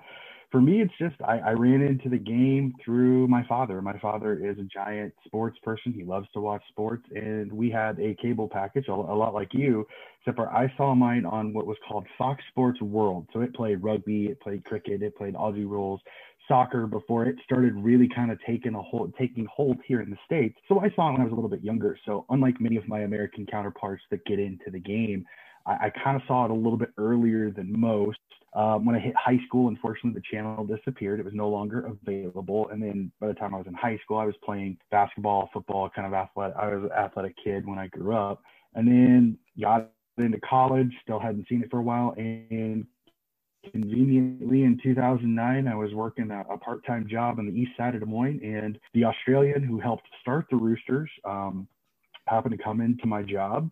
for me, it's just I, I ran into the game through my father. My father is a giant sports person. He loves to watch sports, and we had a cable package, a, a lot like you, except for I saw mine on what was called Fox Sports World. So it played rugby, it played cricket, it played Aussie rules, soccer before it started really kind of taking a hold taking hold here in the states so i saw it when i was a little bit younger so unlike many of my american counterparts that get into the game i, I kind of saw it a little bit earlier than most. Um, when i hit high school unfortunately the channel disappeared. It was no longer available. And then by the time i was in high school i was playing basketball football kind of athletic i was an athletic kid when i grew up. And then got into college still hadn't seen it for a while. And conveniently in 2009 i was working a, a, part-time job on the east side of des moines. And the australian who helped start the roosters um, happened to come into my job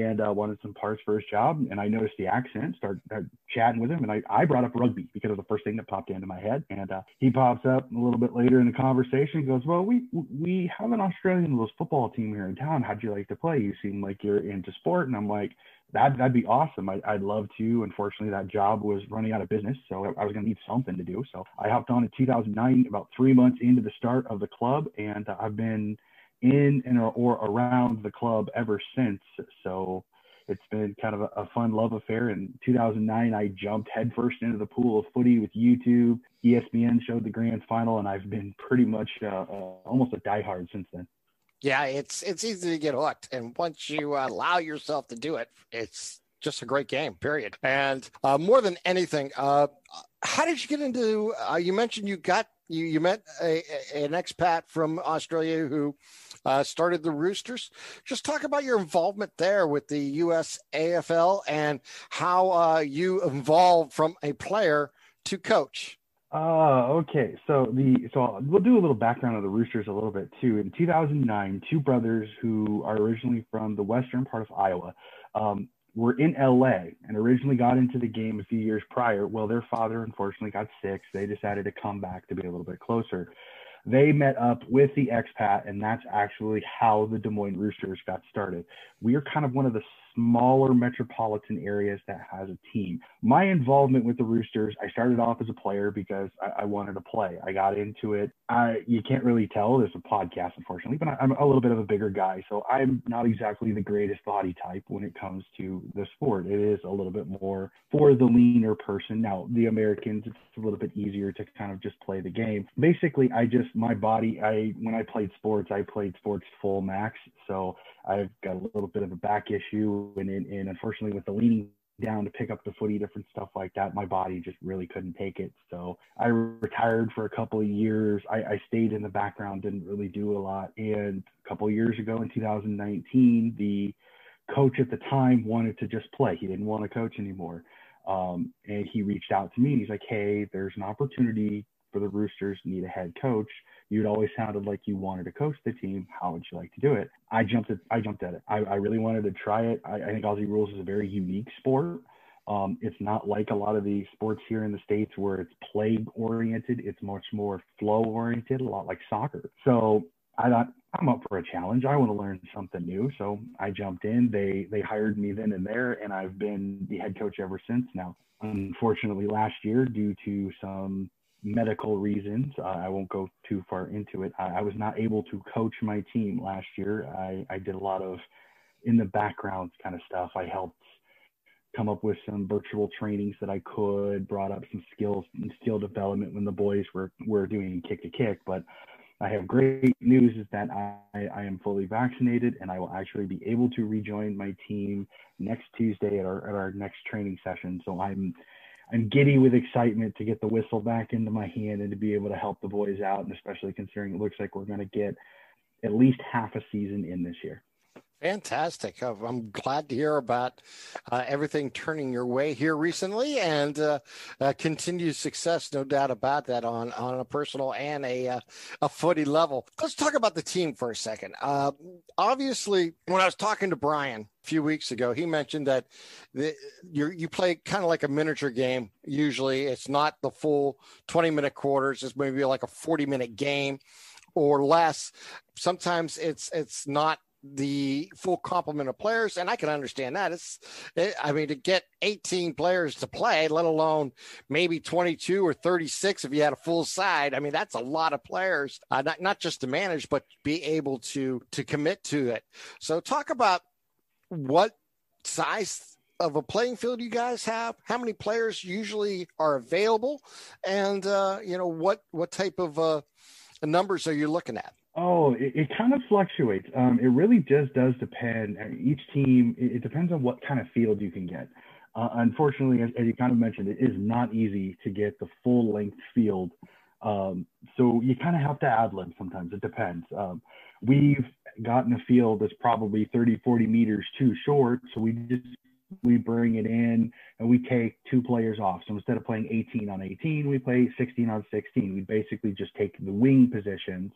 and uh, wanted some parts for his job and i noticed the accent started, started chatting with him and I, I brought up rugby because it was the first thing that popped into my head and uh, he pops up a little bit later in the conversation goes well we we have an australian rules football team here in town how'd you like to play you seem like you're into sport and i'm like that that'd be awesome. I, would love to. Unfortunately, that job was running out of business, so I was going to need something to do. So I hopped on in 2009, about three months into the start of the club, and I've been in and or, around the club ever since. So it's been kind of a, a, fun love affair. In 2009, I jumped headfirst into the pool of footy with YouTube. ESPN showed the grand final, and I've been pretty much uh, uh, almost a diehard since then. Yeah, it's it's easy to get hooked, and once you allow yourself to do it, it's just a great game. Period. And uh, more than anything, uh, how did you get into? Uh, you mentioned you got you you met a, a, an expat from Australia who uh, started the Roosters. Just talk about your involvement there with the U.S. AFL and how uh, you evolved from a player to coach. Uh, okay. So the so we'll do a little background of the Roosters a little bit too. In 2009, two brothers who are originally from the western part of Iowa um, were in LA and originally got into the game a few years prior. Well, their father unfortunately got sick. So they decided to come back to be a little bit closer. They met up with the expat, and that's actually how the Des Moines Roosters got started. We are kind of one of the smaller metropolitan areas that has a team. My involvement with the Roosters, I started off as a player because I, I wanted to play. I got into it. I, you can't really tell. There's a podcast, unfortunately, but I, I'm a little bit of a bigger guy, so I'm not exactly the greatest body type when it comes to the sport. It is a little bit more for the leaner person. Now, the Americans, it's a little bit easier to kind of just play the game. Basically, I just my body. I when I played sports, I played sports full max, so I've got a little bit of a back issue, and, and unfortunately, with the leaning down to pick up the footy, different stuff like that, my body just really couldn't take it. So I retired for a couple of years. I, I stayed in the background, didn't really do a lot. And a couple of years ago in 2019, the coach at the time wanted to just play. He didn't want to coach anymore. Um, and he reached out to me and he's like, Hey, there's an opportunity for the Roosters need a head coach. You'd always sounded like you wanted to coach the team. How would you like to do it? I jumped at I jumped at it. I, I really wanted to try it. I, I, think Aussie rules is a very unique sport. Um, it's not like a lot of the sports here in the states where it's play oriented. It's much more flow oriented, a lot like soccer. So I thought I'm up for a challenge. I want to learn something new. So I jumped in. They they hired me then and there, and I've been the head coach ever since. Now, unfortunately, last year due to some medical reasons. Uh, I won't go too far into it. I, I, was not able to coach my team last year. I, I did a lot of in the background kind of stuff. I helped come up with some virtual trainings that I could, brought up some skills and skill development when the boys were, were doing kick to kick. But I have great news is that I, I am fully vaccinated and I will actually be able to rejoin my team next Tuesday at our, at our next training session. So I'm I'm giddy with excitement to get the whistle back into my hand and to be able to help the boys out, and especially considering it looks like we're going to get at least half a season in this year. Fantastic. I'm glad to hear about uh, everything turning your way here recently and uh, uh, continued success, no doubt about that, on, on a personal and a, uh, a footy level. Let's talk about the team for a second. Uh, obviously, when I was talking to Brian a few weeks ago, he mentioned that the, you play kind of like a miniature game. Usually, it's not the full 20 minute quarters, it's maybe like a 40 minute game or less. Sometimes it's it's not the full complement of players, and I can understand that. It's, it, I mean, to get 18 players to play, let alone maybe 22 or 36 if you had a full side. I mean, that's a lot of players, uh, not not just to manage, but be able to to commit to it. So, talk about what size of a playing field you guys have, how many players usually are available, and uh, you know what what type of uh, numbers are you looking at? Oh, it, it kind of fluctuates. Um, it really just does depend. Each team, it, it, depends on what kind of field you can get. Uh, unfortunately, as, as, you kind of mentioned, it is not easy to get the full length field. Um, so you kind of have to ad lib sometimes. It depends. Um, we've gotten a field that's probably 30, 40 meters too short. So we just we bring it in and we take two players off. So instead of playing 18 on 18, we play 16 on 16. We basically just take the wing positions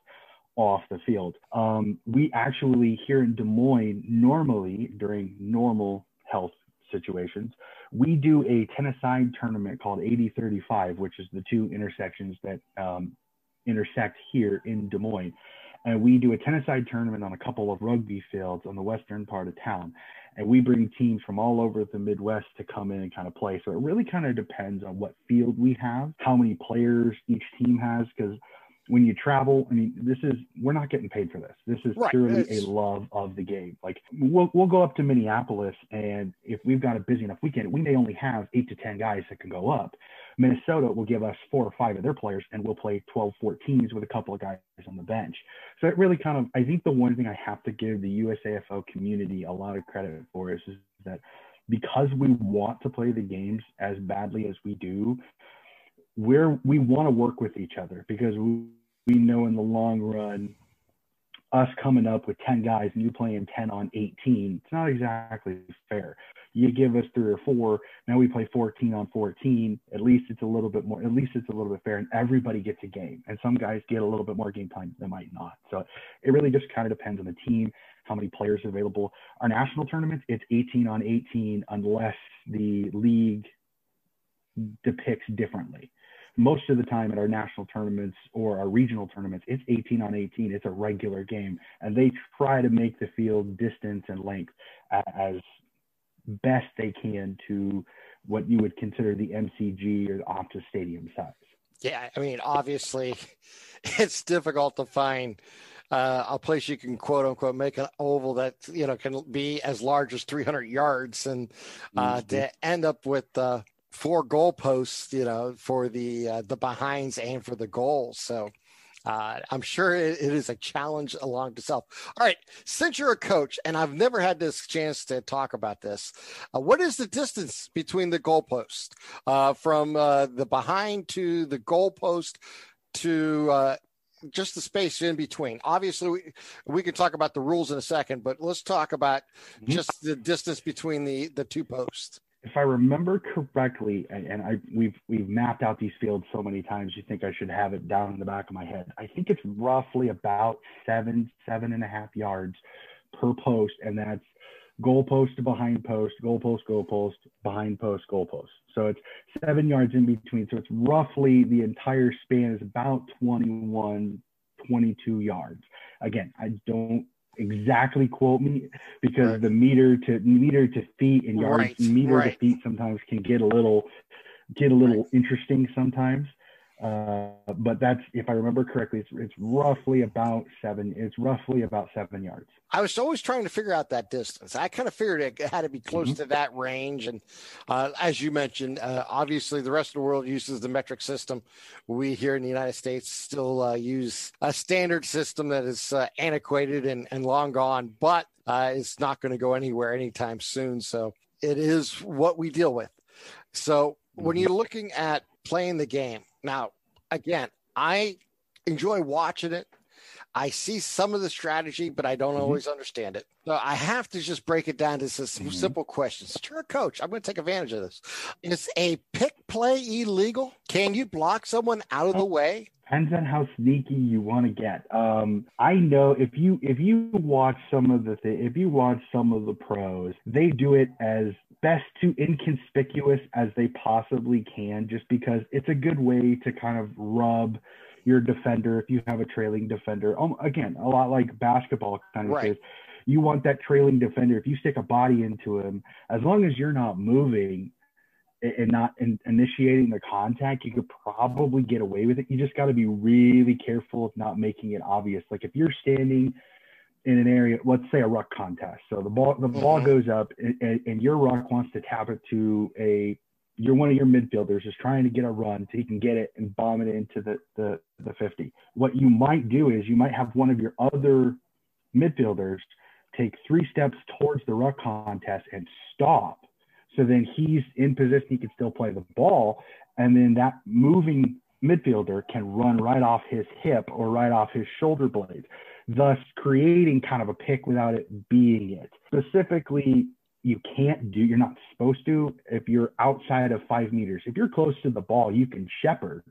off the field. Um, we actually here in Des Moines, normally during normal health situations, we do a ten-a-side tournament called 8035, which is the two intersections that um, intersect here in Des Moines. And we do a ten-a-side tournament on a couple of rugby fields on the western part of town. And we bring teams from all over the Midwest to come in and kind of play. So it really kind of depends on what field we have, how many players each team has, because when you travel, I mean, this is we're not getting paid for this. This is right. purely it's... a love of the game. Like we'll we'll go up to Minneapolis, and if we've got a busy enough weekend, we may only have eight to ten guys that can go up. Minnesota will give us four or five of their players, and we'll play 12, 14s with a couple of guys on the bench. So it really kind of, I think the one thing I have to give the USAFL community a lot of credit for is, is that because we want to play the games as badly as we do, we're we want to work with each other because we, we know in the long run us coming up with 10 guys and you playing 10 on 18 it's not exactly fair. You give us three or four now we play 14 on 14 at least it's a little bit more at least it's a little bit fair and everybody gets a game. And some guys get a little bit more game time than might not. So it really just kind of depends on the team how many players are available. Our national tournaments it's 18 on 18 unless the league depicts differently most of the time at our national tournaments or our regional tournaments, it's 18 on 18. It's a regular game, and they try to make the field distance and length as best they can to what you would consider the MCG or the Optus Stadium size. Yeah, I mean, obviously, it's difficult to find uh, a place you can quote unquote make an oval that you know can be as large as 300 yards, and uh, mm-hmm. to end up with uh, four goalposts, you know, for the uh, the behinds and for the goals. So uh, I'm sure it, it is a challenge along to self. All right, since you're a coach, and I've never had this chance to talk about this, uh, what is the distance between the goalpost uh, from uh, the behind to the goalpost to uh, just the space in between? Obviously, we, we can talk about the rules in a second, but let's talk about mm-hmm. just the distance between the the two posts if I remember correctly, and, I we've we've mapped out these fields so many times, you think I should have it down in the back of my head. I think it's roughly about seven seven and a half yards per post, and that's goal post to behind post, goal post, goal post, behind post, goal post. So it's seven yards in between. So it's roughly the entire span is about 21, 22 yards. Again, I don't exactly quote me because right. the meter to meter to feet and yards right. meter right. to feet sometimes can get a little get a little interesting sometimes uh, but that's if I remember correctly, it's, it's roughly about seven. It's roughly about seven yards. I was always trying to figure out that distance. I kind of figured it had to be close mm-hmm. to that range. And uh, as you mentioned, uh, obviously the rest of the world uses the metric system. We here in the United States still uh, use a standard system that is uh, antiquated and, and long gone, but uh, it's not going to go anywhere anytime soon. So it is what we deal with. So when mm-hmm. you're looking at playing the game, now, again, I enjoy watching it. I see some of the strategy, but I don't mm-hmm. always understand it. So I have to just break it down to some mm-hmm. simple questions. You're a coach. I'm going to take advantage of this. Is a pick play illegal? Can you block someone out of the way? Depends on how sneaky you want to get. Um, I know if you if you watch some of the th- if you watch some of the pros, they do it as best to inconspicuous as they possibly can, just because it's a good way to kind of rub your defender if you have a trailing defender. Um, again, a lot like basketball kind of right. is. You want that trailing defender. If you stick a body into him, as long as you're not moving and not in, initiating the contact, you could probably get away with it. You just got to be really careful of not making it obvious. Like if you're standing in an area, let's say a ruck contest. So the ball the ball mm-hmm. goes up and, and, your ruck wants to tap it to a you're one of your midfielders is trying to get a run so he can get it and bomb it into the, the, the 50. What you might do is you might have one of your other midfielders take three steps towards the ruck contest and stop. So then he's in position, he can still play the ball. And then that moving midfielder can run right off his hip or right off his shoulder blade thus creating kind of a pick without it being it. Specifically, you can't do, you're not supposed to if you're outside of five meters. If you're close to the ball, you can shepherd,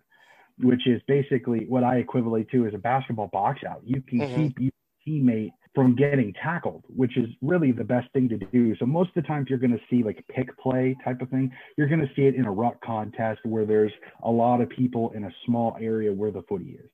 which is basically what I equivalent to as a basketball box out. You can mm-hmm. keep your teammate from getting tackled, which is really the best thing to do. So most of the times you're going to see like pick play type of thing. You're going to see it in a ruck contest where there's a lot of people in a small area where the footy is.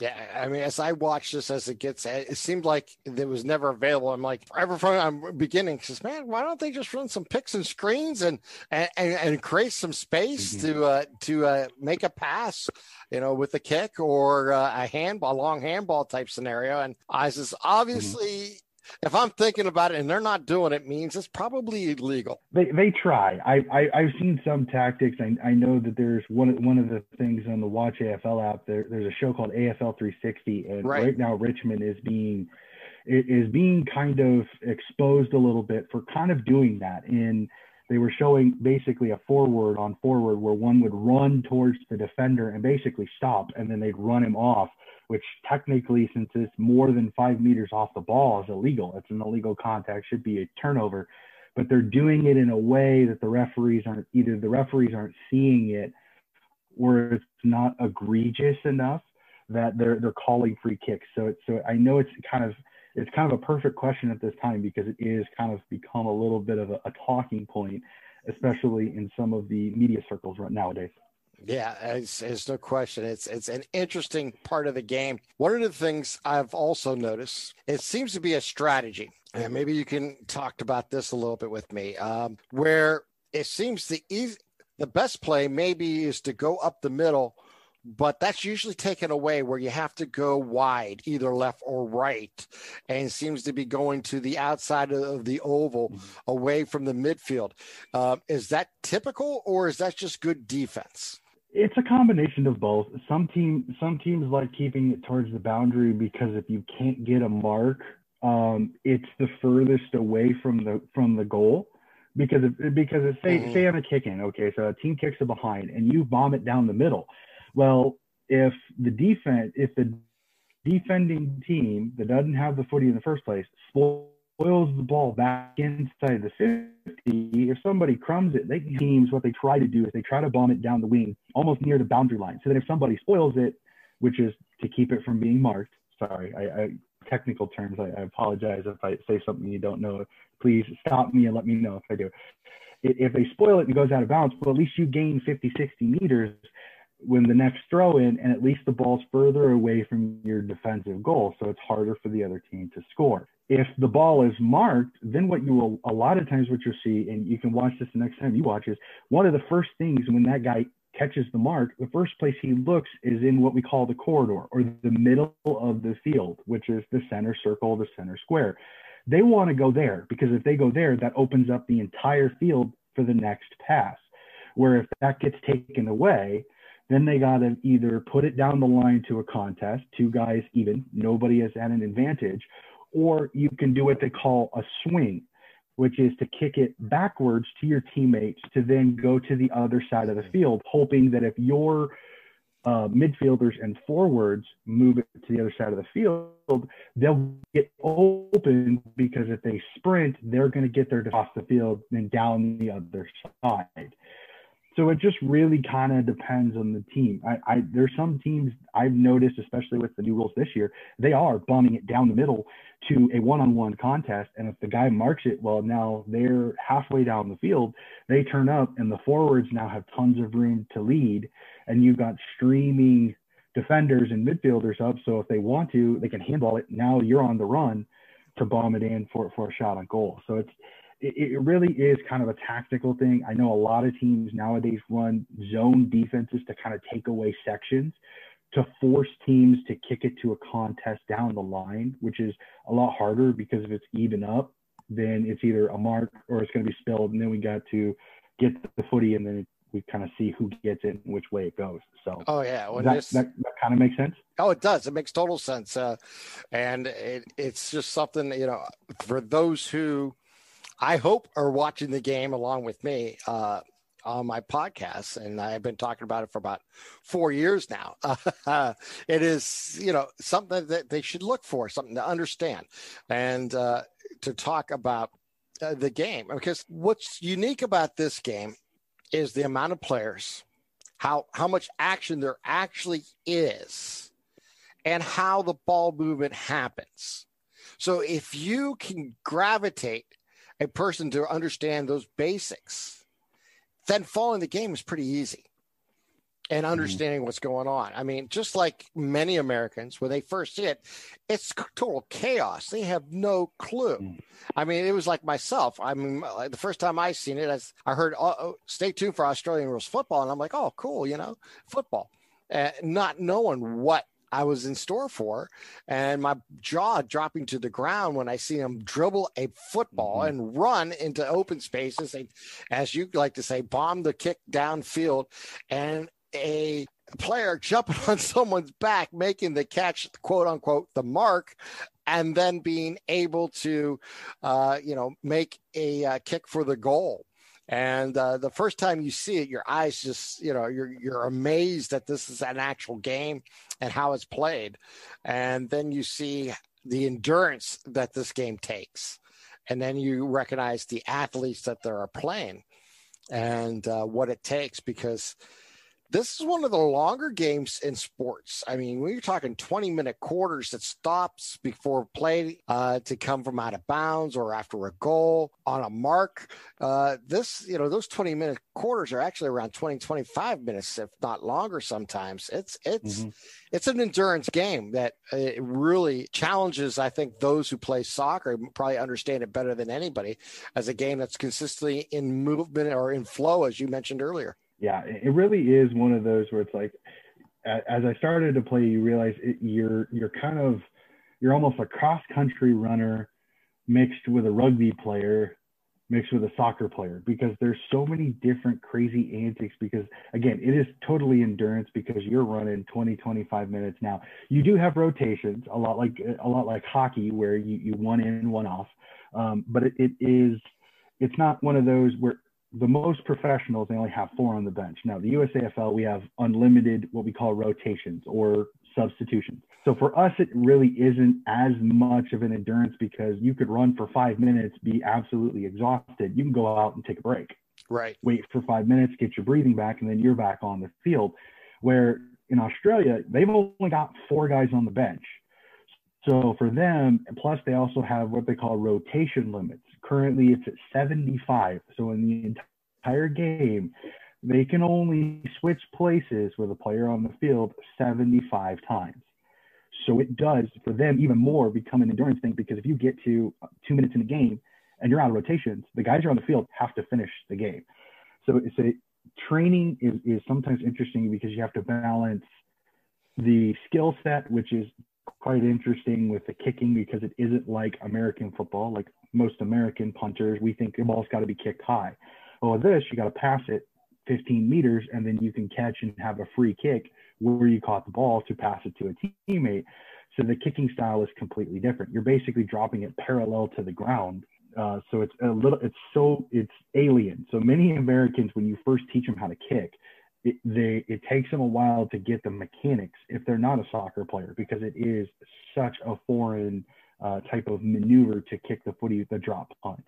Yeah, I mean, as I watch this as it gets, it seemed like it was never available. I'm like, ever from I'm beginning, says, man, why don't they just run some picks and screens and and, and create some space mm-hmm. to uh, to uh, make a pass, you know, with a kick or uh, a handball, a long handball type scenario. And I says, mm-hmm. obviously, mm-hmm if I'm thinking about it and they're not doing it, means it's probably illegal. They they try. I, I have seen some tactics. I, I know that there's one one of the things on the Watch AFL app. There, there's a show called AFL 360, and right. right now Richmond is being is being kind of exposed a little bit for kind of doing that. In they were showing basically a forward on forward where one would run towards the defender and basically stop, and then they'd run him off which technically, since it's more than five meters off the ball, is illegal. It's an illegal contact, should be a turnover. But they're doing it in a way that the referees aren't either the referees aren't seeing it, or it's not egregious enough that they're they're calling free kicks. So it's so I know it's kind of it's kind of a perfect question at this time because it is kind of become a little bit of a, a talking point, especially in some of the media circles right nowadays. Yeah, it's, it's no question. It's it's an interesting part of the game. One of the things I've also noticed, it seems to be a strategy. and maybe you can talk about this a little bit with me, um, where it seems the easy, the best play maybe is to go up the middle, but that's usually taken away where you have to go wide, either left or right, and seems to be going to the outside of the oval, mm-hmm. away from the midfield. Uh, is that typical, or is that just good defense? It's a combination of both. Some team, some teams like keeping it towards the boundary because if you can't get a mark um, it's the furthest away from the from the goal because if, because if, say mm-hmm. say I'm a kicking, okay, so a team kicks it behind and you bomb it down the middle. Well, if the defense, if the defending team that doesn't have the footy in the first place spoils the ball back inside the 50, if somebody crumbs it, they teams what they try to do is they try to bomb it down the wing almost near the boundary line. So that if somebody spoils it, which is to keep it from being marked, sorry, I, I technical terms. I, I, apologize if I say something you don't know. Please stop me and let me know if I do. If they spoil it and goes out of bounds, well, at least you gain 50, 60 meters when the next throw in, and at least the ball's further away from your defensive goal, so it's harder for the other team to score. If the ball is marked, then what you will a lot of times what you'll see, and you can watch this the next time you watch is one of the first things when that guy catches the mark, the first place he looks is in what we call the corridor or the middle of the field, which is the center circle, the center square. They want to go there because if they go there, that opens up the entire field for the next pass. Where if that gets taken away, then they got to either put it down the line to a contest, two guys even, nobody has had an advantage, or you can do what they call a swing which is to kick it backwards to your teammates to then go to the other side of the field, hoping that if your uh, midfielders and forwards move it to the other side of the field, they'll get open because if they sprint, they're going to get there off the field and down the other side. So it just really kind of depends on the team. I, I there's some teams I've noticed, especially with the new rules this year, they are bombing it down the middle to a one-on-one contest, and if the guy marks it, well, now they're halfway down the field. They turn up, and the forwards now have tons of room to lead, and you've got streaming defenders and midfielders up. So if they want to, they can handball it. Now you're on the run to bomb it in for for a shot on goal. So it's it, it really is kind of a tactical thing. I know a lot of teams nowadays run zone defenses to kind of take away sections to force teams to kick it to a contest down the line, which is a lot harder because if it's even up, then it's either a mark or it's going to be spilled, and then we got to get the footy, and then we kind of see who gets it and which way it goes. So, oh yeah, well, that, that, that kind of makes sense. Oh, it does. It makes total sense, uh, and it, it's just something you know for those who I hope are watching the game along with me uh, on my podcast, and I've been talking about it for about four years now. Uh, it is, you know, something that they should look for, something to understand, and uh, to talk about uh, the game. Because what's unique about this game is the amount of players, how how much action there actually is, and how the ball movement happens. So if you can gravitate a person to understand those basics, then following the game is pretty easy and mm-hmm. understanding mm-hmm. what's going on. I mean, just like many Americans, when they first see it, it's total chaos. They have no clue. Mm-hmm. I mean, it was like myself. I mean, the first time I seen it, I, heard, oh, oh, stay tuned for Australian rules football. And I'm like, oh, cool, you know, football. Uh, not knowing what I was in store for, and my jaw dropping to the ground when I see him dribble a football mm-hmm. and run into open spaces. And as you like to say, bomb the kick downfield, and a player jumping on someone's back, making the catch, quote unquote, the mark, and then being able to, uh, you know, make a uh, kick for the goal. And uh, the first time you see it, your eyes just, you know, you're you're amazed that this is an actual game and how it's played. And then you see the endurance that this game takes. And then you recognize the athletes that they are playing and uh, what it takes because this is one of the longer games in sports. I mean, when you're talking 20 minute quarters that stops before play uh, to come from out of bounds or after a goal on a mark, uh, this, you know, those 20 minute quarters are actually around 20, 25 minutes, if not longer sometimes. It's, it's, mm-hmm. it's an endurance game that uh, it really challenges, I think, those who play soccer probably understand it better than anybody as a game that's consistently in movement or in flow, as you mentioned earlier yeah, it really is one of those where it's like, as I started to play, you realize it, you're you're kind of you're almost a cross country runner mixed with a rugby player mixed with a soccer player because there's so many different crazy antics because again it is totally endurance because you're running 20 25 minutes now. You do have rotations a lot like a lot like hockey where you, you one in one off um, but it, it is it's not one of those where the most professionals they only have four on the bench. Now the USAFL we have unlimited what we call rotations or substitutions. So for us it really isn't as much of an endurance because you could run for 5 minutes be absolutely exhausted. You can go out and take a break. Right. Wait for 5 minutes, get your breathing back and then you're back on the field. Where in Australia they've only got four guys on the bench. So for them, plus they also have what they call rotation limits. Currently, it's at 75. So in the entire game, they can only switch places with a player on the field 75 times. So it does for them even more become an endurance thing because if you get to two minutes in the game and you're out of rotations, the guys who are on the field have to finish the game. So it's a training is, is sometimes interesting because you have to balance the skill set, which is quite interesting with the kicking because it isn't like American football. Like most American punters, we think the ball's got to be kicked high. Well, with this, you got to pass it 15 meters and then you can catch and have a free kick where you caught the ball to pass it to a teammate. So the kicking style is completely different. You're basically dropping it parallel to the ground. Uh, so it's a little, it's so, it's alien. So many Americans, when you first teach them how to kick, it, they, it takes them a while to get the mechanics if they're not a soccer player because it is such a foreign uh, type of maneuver to kick the footy, the drop punt.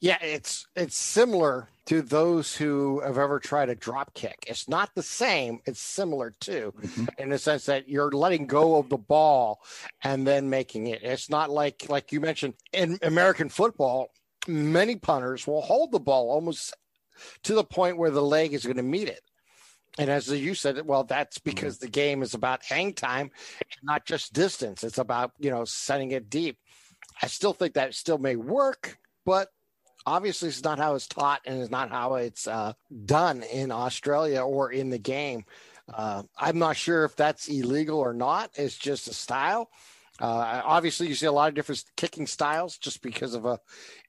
Yeah, it's it's similar to those who have ever tried a drop kick. It's not the same. It's similar too, mm-hmm. in the sense that you're letting go of the ball and then making it. It's not like like you mentioned in American football. Many punters will hold the ball almost to the point where the leg is going to meet it. And as you said, well, that's mm-hmm. because the game is about hang time, not just distance. It's about, you know, setting it deep. I still think that still may work, but obviously it's not how it's taught and it's not how it's uh, done in Australia or in the game. Uh, I'm not sure if that's illegal or not. It's just a style. Uh, obviously, you see a lot of different kicking styles just because of a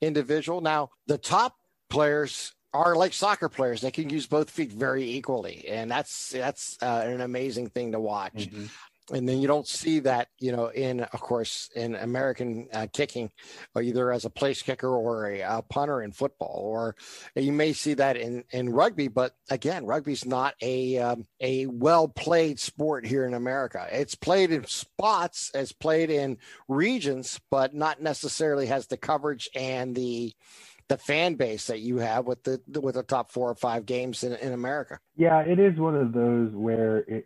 individual. Now, the top players are like soccer players; they can use both feet very equally, and that's that's uh, an amazing thing to watch. Mm-hmm. And then you don't see that, you know, in of course in American uh, kicking, either as a place kicker or a, a, punter in football, or you may see that in in rugby. But again, rugby's not a um, a well played sport here in America. It's played in spots, it's played in regions, but not necessarily has the coverage and the the fan base that you have with the with the top four or five games in, in America. Yeah, it is one of those where it,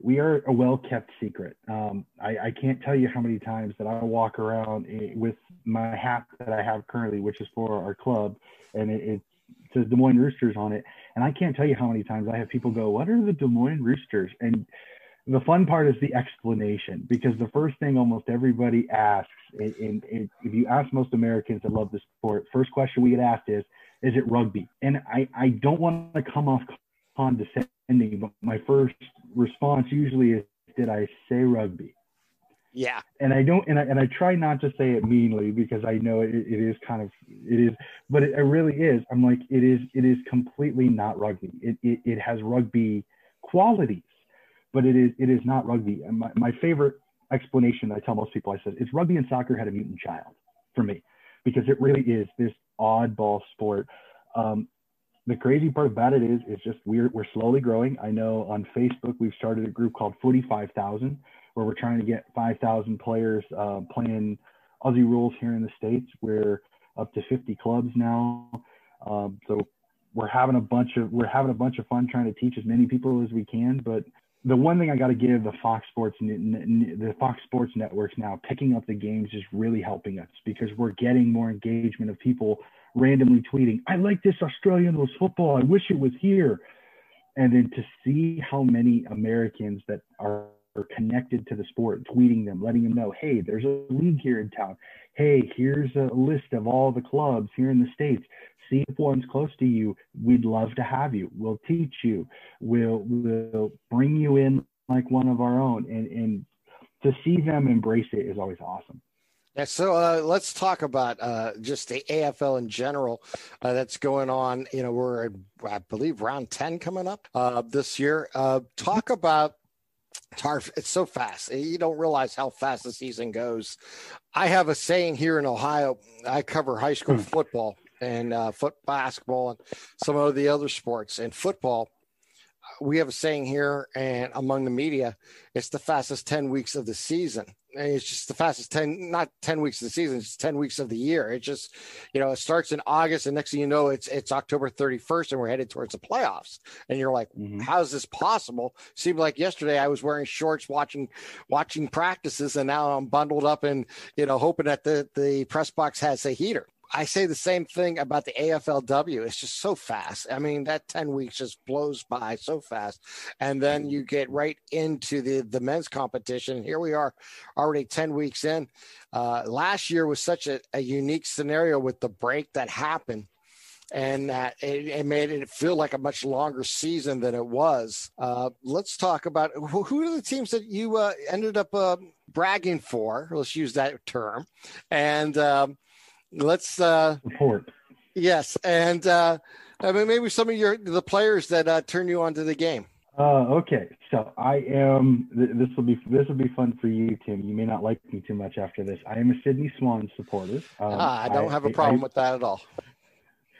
we are a well kept secret. Um, I, I, can't tell you how many times that I walk around eh, with my hat that I have currently, which is for our club, and it, it says Des Moines Roosters on it. And I can't tell you how many times I have people go, "What are the Des Moines Roosters?" And the fun part is the explanation because the first thing almost everybody asks, and, if you ask most Americans that love the sport, first question we get asked is, "Is it rugby?" And I, I don't want to come off condescending, but my first response usually is, "Did I say rugby?" Yeah. And I don't, and I, and I try not to say it meanly because I know it, it is kind of, it is, but it, it really is. I'm like, it is, it is completely not rugby. It, it, it has rugby qualities but it is it is not rugby. And my, my favorite explanation that I tell most people, I said, it's rugby and soccer had a mutant child for me, because it really is this oddball sport. Um, the crazy part about it is, is just we're we're slowly growing. I know on Facebook we've started a group called Footy 5000, where we're trying to get 5,000 players uh, playing Aussie rules here in the states. We're up to 50 clubs now. Um, so we're having a bunch of we're having a bunch of fun trying to teach as many people as we can. But the one thing I got to give the Fox Sports the Fox Sports networks now picking up the games is really helping us because we're getting more engagement of people randomly tweeting, "I like this Australian rules football. I wish it was here." And then to see how many Americans that are are connected to the sport, tweeting them, letting them know, hey, there's a league here in town. Hey, here's a list of all the clubs here in the States. See if one's close to you. We'd love to have you. We'll teach you. We'll, we'll bring you in like one of our own. And, and to see them embrace it is always awesome. Yeah, so uh, let's talk about uh, just the AFL in general uh, that's going on. You know, we're, I believe, round 10 coming up uh, this year. Uh, talk about Tarf, it's so fast. You don't realize how fast the season goes. I have a saying here in Ohio. I cover high school hmm. football and uh, foot basketball and some of the other sports. And football, we have a saying here and among the media, it's the fastest 10 weeks of the season. And it's just the fastest 10 not 10 weeks of the season it's 10 weeks of the year. It just you know it starts in august and next thing you know it's it's october 31st and we're headed towards the playoffs. And you're like mm-hmm. how is this possible? Seemed like yesterday i was wearing shorts watching watching practices and now i'm bundled up and you know hoping that the the press box has a heater I say the same thing about the AFLW. It's just so fast. I mean, that 10 weeks just blows by so fast. And then you get right into the, the men's competition. Here we are already 10 weeks in. Uh, last year was such a, a unique scenario with the break that happened and it, it, made it feel like a much longer season than it was. Uh, let's talk about who, who, are the teams that you uh, ended up uh, bragging for. Let's use that term, and um, let's uh, support. Yes, and uh, I mean maybe some of your the players that uh, turn you onto the game. Uh, okay, so I am. This will be this will be fun for you, Tim. You may not like me too much after this. I am a Sydney Swan supporter. Um, ah, I don't I, have a problem I, with that at all.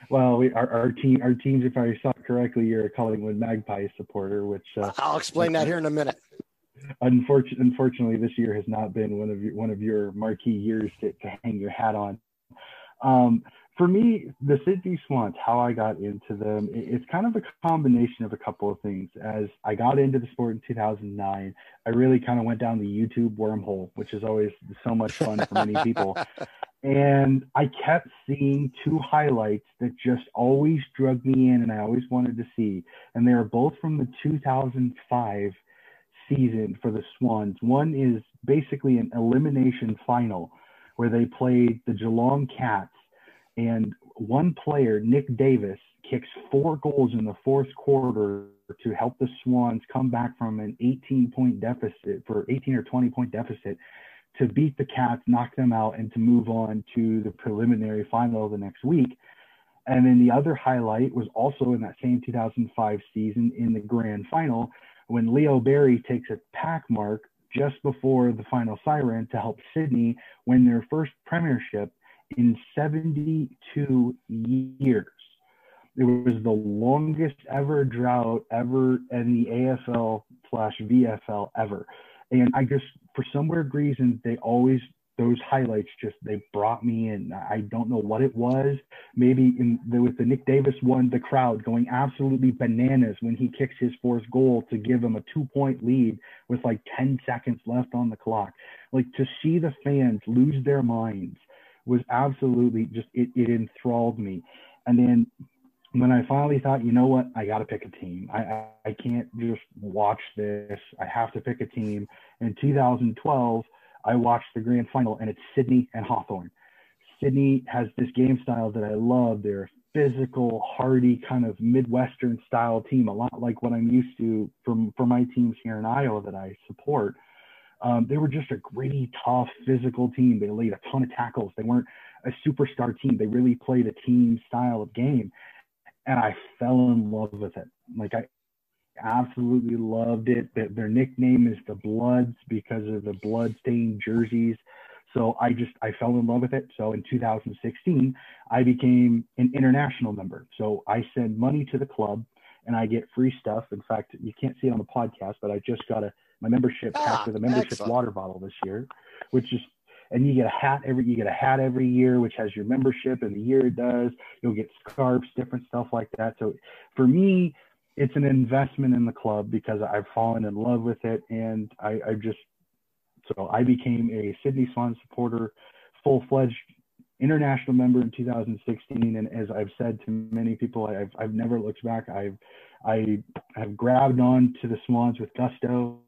Well, we, our, our team, our teams, if I saw correctly, you're a Collingwood Magpies supporter, which uh, I'll explain that here in a minute. Unfortunately, unfortunately, this year has not been one of your one of your marquee years to, to hang your hat on. Um, for me, the Sydney Swans, how I got into them, it's kind of a combination of a couple of things. As I got into the sport in 2009, I really kind of went down the YouTube wormhole, which is always so much fun for many people. and I kept seeing two highlights that just always drug me in and I always wanted to see. And they are both from the 2005 season for the Swans. One is basically an elimination final where they played the Geelong Cats, and one player, Nick Davis, kicks four goals in the fourth quarter to help the Swans come back from an 18 point deficit for 18 or 20 point deficit to beat the Cats, knock them out, and to move on to the preliminary final the next week. And then the other highlight was also in that same 2005 season in the grand final when Leo Barry takes a pack mark just before the final siren to help Sydney win their first premiership in 72 years. It was the longest ever drought ever in the AFL slash VFL ever. And I just, for some weird reason, they always those highlights just they brought me in. I don't know what it was. Maybe in the, with the Nick Davis one, the crowd going absolutely bananas when he kicks his fourth goal to give him a two point lead with like 10 seconds left on the clock. Like to see the fans lose their minds was absolutely just it, it enthralled me. And then when I finally thought, you know what, I got to pick a team. I, I, I can't just watch this. I have to pick a team. In 2012, I watched the grand final and it's Sydney and Hawthorn. Sydney has this game style that I love. They're a physical, hardy, kind of Midwestern style team, a lot like what I'm used to from, from my teams here in Iowa that I support. Um, they were just a gritty, tough, physical team. They laid a ton of tackles. They weren't a superstar team. They really played a team style of game. And I fell in love with it. Like I, absolutely loved it. Their nickname is the Bloods because of the blood-stained jerseys. So I just I fell in love with it. So in 2016, I became an international member. So I send money to the club and I get free stuff. In fact, you can't see it on the podcast, but I just got a my membership ah, pack with a membership excellent. water bottle this year, which is and you get a hat every you get a hat every year, which has your membership and the year it does. You'll get scarves, different stuff like that. So for me, it's an investment in the club because I've fallen in love with it, and I, I just so I became a Sydney Swan supporter, full fledged international member in 2016. And as I've said to many people, I've, I've never looked back. I've, I have grabbed on to the Swans with gusto.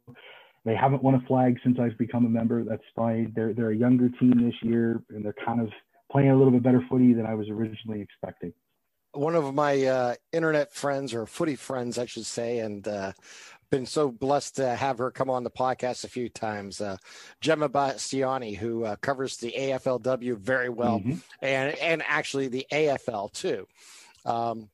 They haven't won a flag since I've become a member. That's fine. They're, they're a younger team this year, and they're kind of playing a little bit better footy than I was originally expecting one of my uh, internet friends or footy friends, I should say, and uh, been so blessed to have her come on the podcast a few times. Uh, Gemma Bastiani, who uh, covers the AFLW very well, mm-hmm. and and actually the AFL too. Um,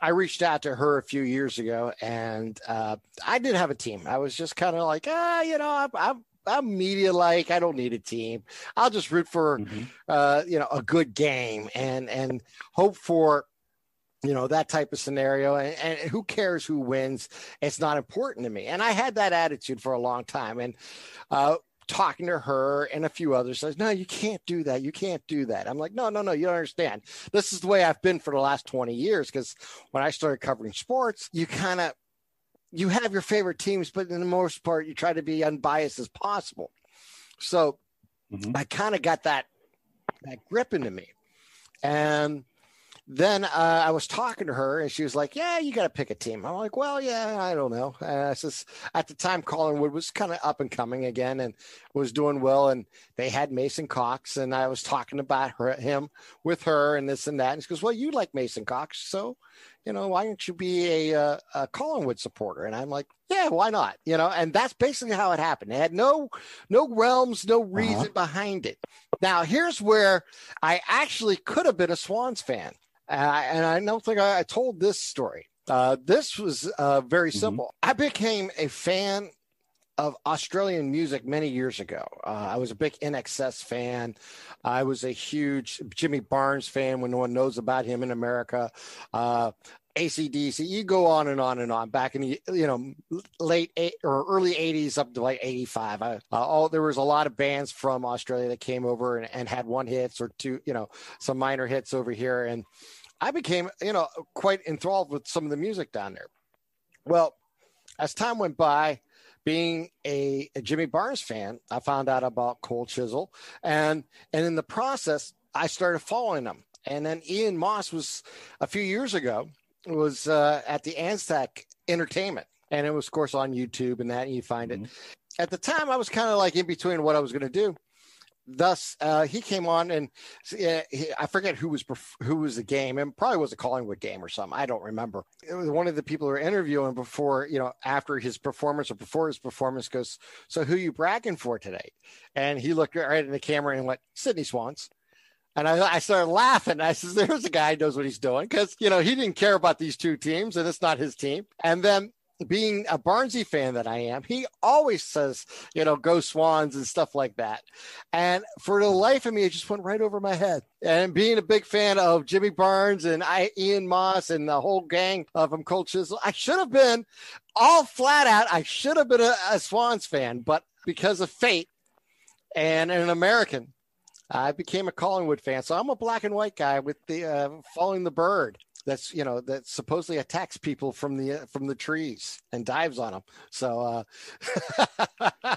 I reached out to her a few years ago, and uh, I didn't have a team. I was just kind of like, ah, you know, I'm, I'm I'm media like. I don't need a team. I'll just root for, mm-hmm. uh, you know, a good game and and hope for you know that type of scenario and, and, who cares who wins? It's not important to me. And i had that attitude for a long time and uh, talking to her and a few others says no you can't do that. You can't do that. I'm like no no no you don't understand. This is the way i've been for the last 20 years because when i started covering sports you kind of you have your favorite teams but in the most part you try to be unbiased as possible. So mm-hmm. i kind of got that that grip into me. And then uh, I was talking to her and she was like, Yeah, you got to pick a team. I'm like, Well, yeah, I don't know. Uh, just, at the time, Collingwood was kind of up and coming again and was doing well. And they had Mason Cox. And I was talking about her, him with her and this and that. And she goes, Well, you like Mason Cox. So, you know, why don't you be a, uh, a Collingwood supporter? And I'm like, yeah, why not? You know, and that's basically how it happened. It had no, no realms, no reason uh-huh. behind it. Now, here's where I actually could have been a Swans fan. Uh, and I don't think I, I told this story. Uh, this was uh, very mm-hmm. simple. Mm-hmm. I became a fan of Australian music many years ago. Uh, I was a big INXS fan. I was a huge Jimmy Barnes fan when no one knows about him in America. Uh, ACDC, you go on and on and on. Back in the you know late eight or early '80s up to like '85, uh, all there was a lot of bands from Australia that came over and, and had one hits or two, you know, some minor hits over here, and I became, you know, quite enthralled with some of the music down there. Well, as time went by, being a, a, Jimmy Barnes fan, I found out about Cold Chisel, and and in the process, I started following them. And then Ian Moss was a few years ago was uh, at the Anzac Entertainment, and it was of course on YouTube and that and you find mm-hmm. it. At the time, I was kind of like in between what I was going to do thus uh, he came on and uh, he, I forget who was who was the game and probably was a Collingwood game or something. I don't remember. It was one of the people who were interviewing before you know after his performance or before his performance goes. So who you bragging for today? And he looked right in the camera and went Sydney Swans. And I, I started laughing. I says, "There's a guy who knows what he's doing," because you know he didn't care about these two teams, and it's not his team. And then being a Barnsey fan that I am, he always says, you know, go Swans and stuff like that. And for the life of me, it just went right over my head. And being a big fan of Jimmy Barnes and I, Ian Moss and the whole gang of them, Cold Chisel, I should have been all flat out. I should have been a, a Swans fan, but because of fate and an American, I became a Collingwood fan. So I'm a black and white guy with the uh, following the bird that's you know that supposedly attacks people from the uh, from the trees and dives on them. So uh,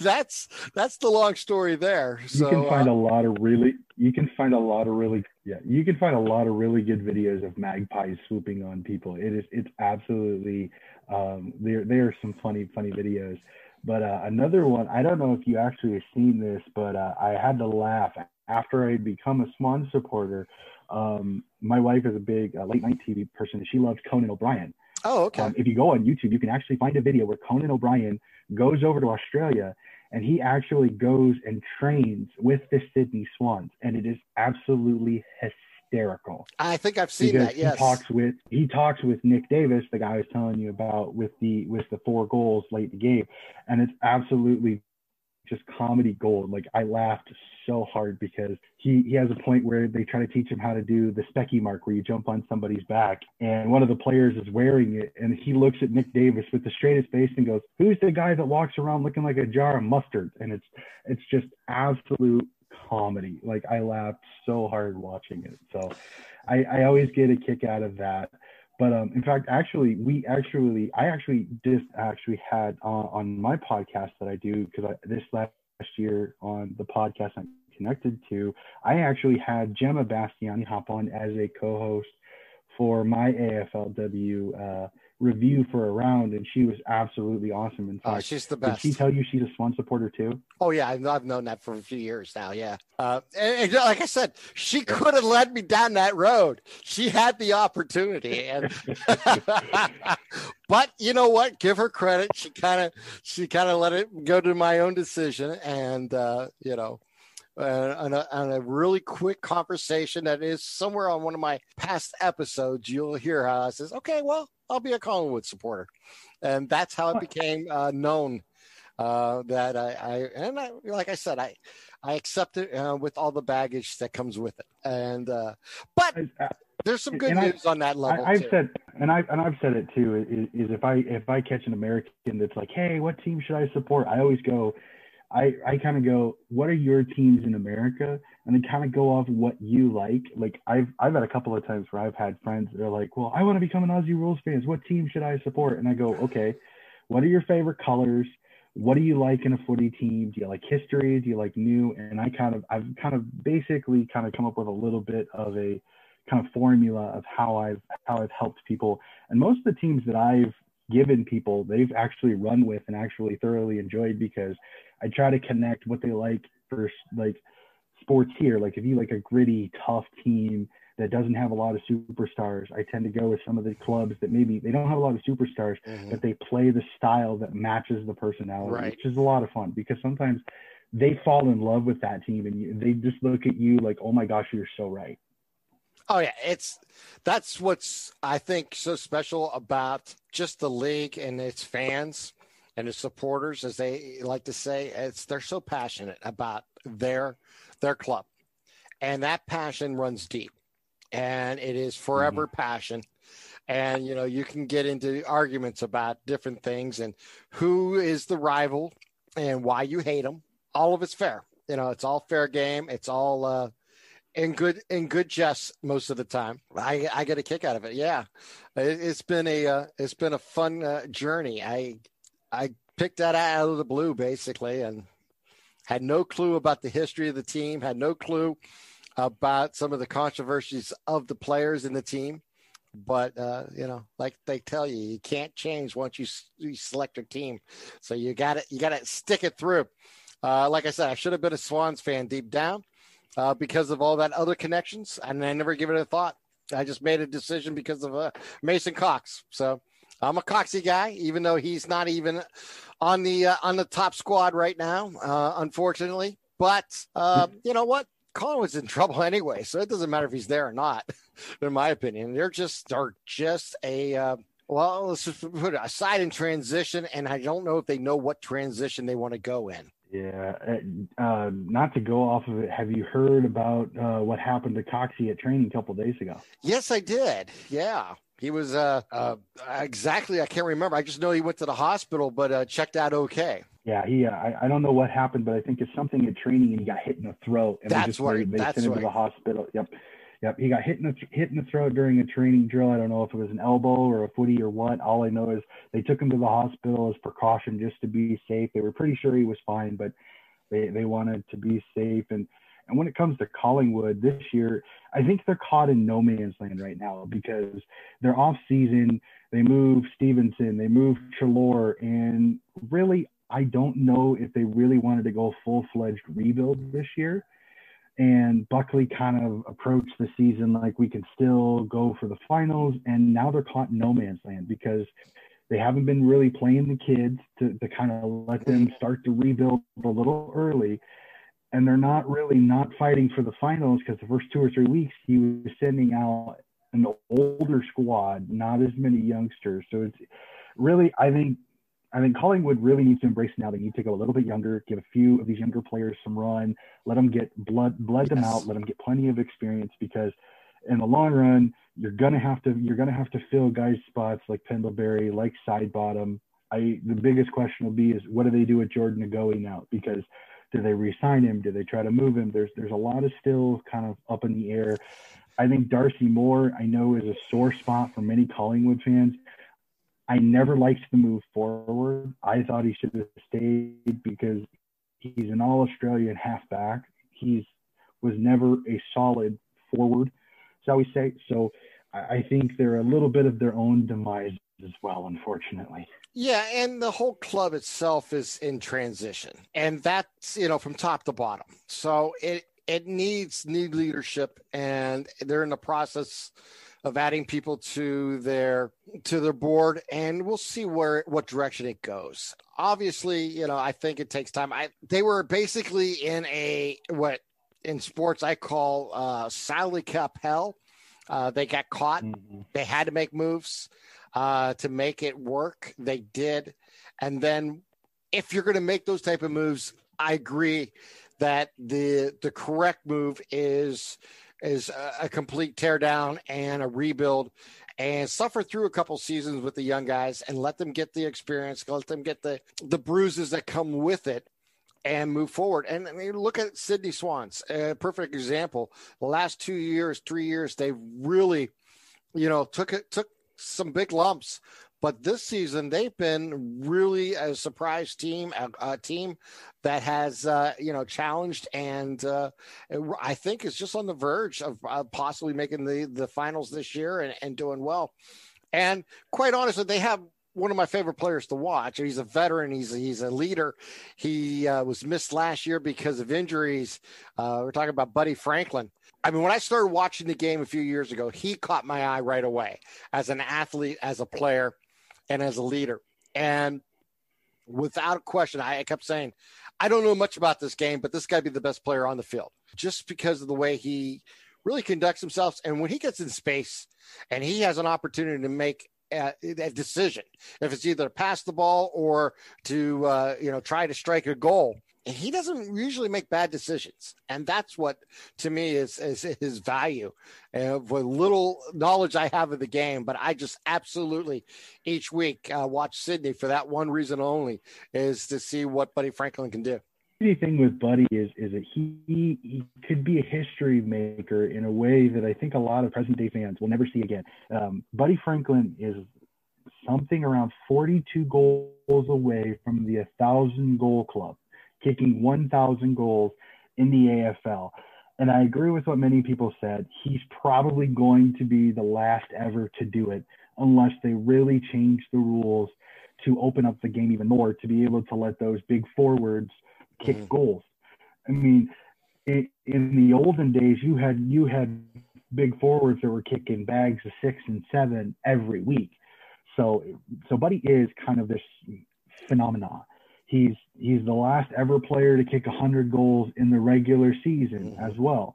that's that's the long story there. So, you can find uh, a lot of really you can find a lot of really yeah you can find a lot of really good videos of magpies swooping on people. It is it's absolutely um, there there are some funny funny videos. But uh, another one, I don't know if you actually have seen this, but uh, I had to laugh after I'd become a Swan supporter. Um, my wife is a big uh, late night TV person. She loves Conan O'Brien. Oh, okay. Um, if you go on YouTube, you can actually find a video where Conan O'Brien goes over to Australia and he actually goes and trains with the Sydney Swans, and it is absolutely hysterical. I think I've seen that. Yes. He talks with he talks with Nick Davis, the guy I was telling you about with the with the four goals late in the game, and it's absolutely just comedy gold. Like I laughed so hard because he he has a point where they try to teach him how to do the specky mark where you jump on somebody's back, and one of the players is wearing it, and he looks at Nick Davis with the straightest face and goes, "Who's the guy that walks around looking like a jar of mustard?" And it's it's just absolute comedy. Like I laughed so hard watching it. So I, I always get a kick out of that. But um, in fact, actually, we actually, I actually just actually had uh, on my podcast that I do because this last year on the podcast I'm connected to, I actually had Gemma Bastiani hop on as a co-host for my AFLW uh, review for a round, and she was absolutely awesome. In oh, fact, oh, she's the best. Did she tell you she's a Swan supporter too? Oh yeah, I've, I've known that for a few years now. Yeah, uh, and, and, like I said, she could have led me down that road. She had the opportunity, and but you know what? Give her credit. She kind of she kind of let it go to my own decision, and uh, you know uh, on, a, on a really quick conversation that is somewhere on one of my past episodes. You'll hear how I says, "Okay, well, I'll be a Collingwood supporter," and that's how it became uh, known. Uh, that I, I and I, like I said, I I accept it uh, with all the baggage that comes with it. And uh, but there's some good news I, on that level. I, have said, and I and I've said it too. Is, is if I if I catch an American that's like, hey, what team should I support? I always go, I, I kind of go, what are your teams in America? And then kind of go off what you like. Like I've I've had a couple of times where I've had friends that are like, well, I want to become an Aussie Rules fan. What team should I support? And I go, okay, what are your favorite colors? What do you like in a footy team? Do you like history? Do you like new? And I kind of I've kind of basically kind of come up with a little bit of a kind of formula of how I've how I've helped people. And most of the teams that I've given people, they've actually run with and actually thoroughly enjoyed because I try to connect what they like for like sports here. Like if you like a gritty, tough team that doesn't have a lot of superstars, I tend to go with some of the clubs that maybe they don't have a lot of superstars, mm-hmm. but they play the style that matches the personality, right. which is a lot of fun because sometimes they fall in love with that team and you, they just look at you like, oh my gosh, you're so right. Oh yeah, it's that's what's I think so special about just the league and its fans and its supporters, as they like to say. It's they're so passionate about their their club, and that passion runs deep, and it is forever mm-hmm. passion. And you know you can get into arguments about different things and who is the rival and why you hate them. All of it's fair. You know, it's all fair game. It's all uh, in good in good jest most of the time. I I get a kick out of it. Yeah, it, has been a uh, it's been a fun uh, journey. I I picked that out of the blue basically, and had no clue about the history of the team. Had no clue about some of the controversies of the players in the team. But uh, you know, like they tell you, you can't change once you, you select your team. So you got to you got to stick it through. Uh, like I said, I should have been a Swans fan deep down uh, because of all that other connections, and I never give it a thought. I just made a decision because of uh, Mason Cox. So I'm a Coxie guy, even though he's not even on the uh, on the top squad right now, uh, unfortunately. But uh, you know what? Collingwood's in trouble anyway, so it doesn't matter if he's there or not. in my opinion, they're just they're just a uh, well, let's just put it aside in transition, and I don't know if they know what transition they want to go in. Yeah, uh, uh, not to go off of it. Have you heard about uh, what happened to Coxie at training a couple days ago? Yes, I did. Yeah, he was uh, uh, exactly. I can't remember. I just know he went to the hospital, but uh, checked out okay. Yeah, he. Uh, I, I don't know what happened, but I think it's something at training, and he got hit in the throat, and that's they just right. They sent him right. to the hospital. Yep. Yep, he got hit in the hit in the throat during a training drill. I don't know if it was an elbow or a footy or what. All I know is they took him to the hospital as precaution just to be safe. They were pretty sure he was fine, but they they wanted to be safe. And and when it comes to Collingwood this year, I think they're caught in no man's land right now because they're off season. They move Stephenson, they move Treloar, and really, I don't know if they really wanted to go full fledged rebuild this year and Buckley kind of approached the season like we can still go for the finals. And now they're caught in no man's land because they haven't been really playing the kids to, to kind of let them start to rebuild a little early. And they're not really not fighting for the finals because the first two or three weeks he was sending out an older squad, not as many youngsters. So it's really, I think I think Collingwood really needs to embrace now. They need to go a little bit younger, give a few of these younger players some run, let them get blood, blood them out, let them get plenty of experience because in the long run, you're gonna have to you're gonna have to fill guys' spots like Pendlebury, like Sidebottom. I the biggest question will be is what do they do with Jordan De Goey now? Because do they re-sign him? Do they try to move him? There's there's a lot of still kind of up in the air. I think Darcy Moore, I know, is a sore spot for many Collingwood fans. I never liked the move forward. I thought he should have stayed because he's an all Australian halfback. He's was never a solid forward, shall we say. So I think they're a little bit of their own demise as well, unfortunately. Yeah, and the whole club itself is in transition, and that's you know from top to bottom. So it it needs new leadership, and they're in the process of adding people to their to their board and we'll see where what direction it goes obviously you know i think it takes time i they were basically in a what in sports i call uh Stanley Cup hell uh they got caught mm-hmm. they had to make moves uh to make it work they did and then if you're going to make those type of moves i agree that the the correct move is is a, a complete teardown and a rebuild and suffer through a couple seasons with the young guys and let them get the experience, let them get the the bruises that come with it and move forward. And I mean, look at Sydney Swans, a perfect example. The last two years, three years, they really, you know, took it took some big lumps, but this season, they've been really a surprise team, a, a team that has uh, you know challenged and uh, I think is just on the verge of uh, possibly making the the finals this year and, and doing well. And quite honestly, they have one of my favorite players to watch. He's a veteran. He's a, he's a leader. He uh, was missed last year because of injuries. Uh, we're talking about Buddy Franklin. I mean, when I started watching the game a few years ago, he caught my eye right away as an athlete, as a player and as a leader. And without a question, I kept saying, I don't know much about this game, but this guy be the best player on the field just because of the way he really conducts himself. And when he gets in space and he has an opportunity to make a, decision, if it's either to pass the ball or to, uh, you know, try to strike a goal, he doesn't usually make bad decisions, and that's what to me is is his value. Uh, with little knowledge I have of the game, but I just absolutely each week uh, watch Sydney for that one reason only is to see what Buddy Franklin can do. The thing with Buddy is is that he he could be a history maker in a way that I think a lot of present day fans will never see again. Um, Buddy Franklin is something around 42 goals away from the 1,000 goal club kicking 1,000 goals in the AFL. And I agree with what many people said. He's probably going to be the last ever to do it unless they really change the rules to open up the game even more to be able to let those big forwards kick mm. goals. I mean, it, in the olden days, you had you had big forwards that were kicking bags of six and seven every week. So, so Buddy is kind of this phenomenon. He's he's the last ever player to kick 100 goals in the regular season mm-hmm. as well.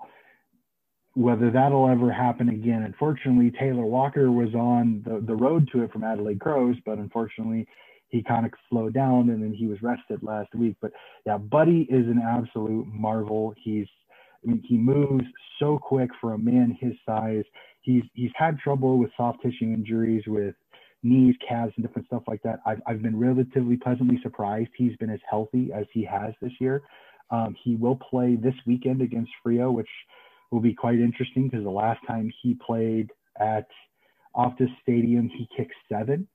Whether that'll ever happen again, unfortunately, Taylor Walker was on the, the road to it from Adelaide Crows, but unfortunately, he kind of slowed down and then he was rested last week. But yeah, Buddy is an absolute marvel. He's I mean, he moves so quick for a man his size. He's he's had trouble with soft tissue injuries with knees, calves, and different stuff like that. I've, I've been relatively pleasantly surprised he's been as healthy as he has this year. Um, he will play this weekend against Freo, which will be quite interesting because the last time he played at Optus Stadium, he kicked seven.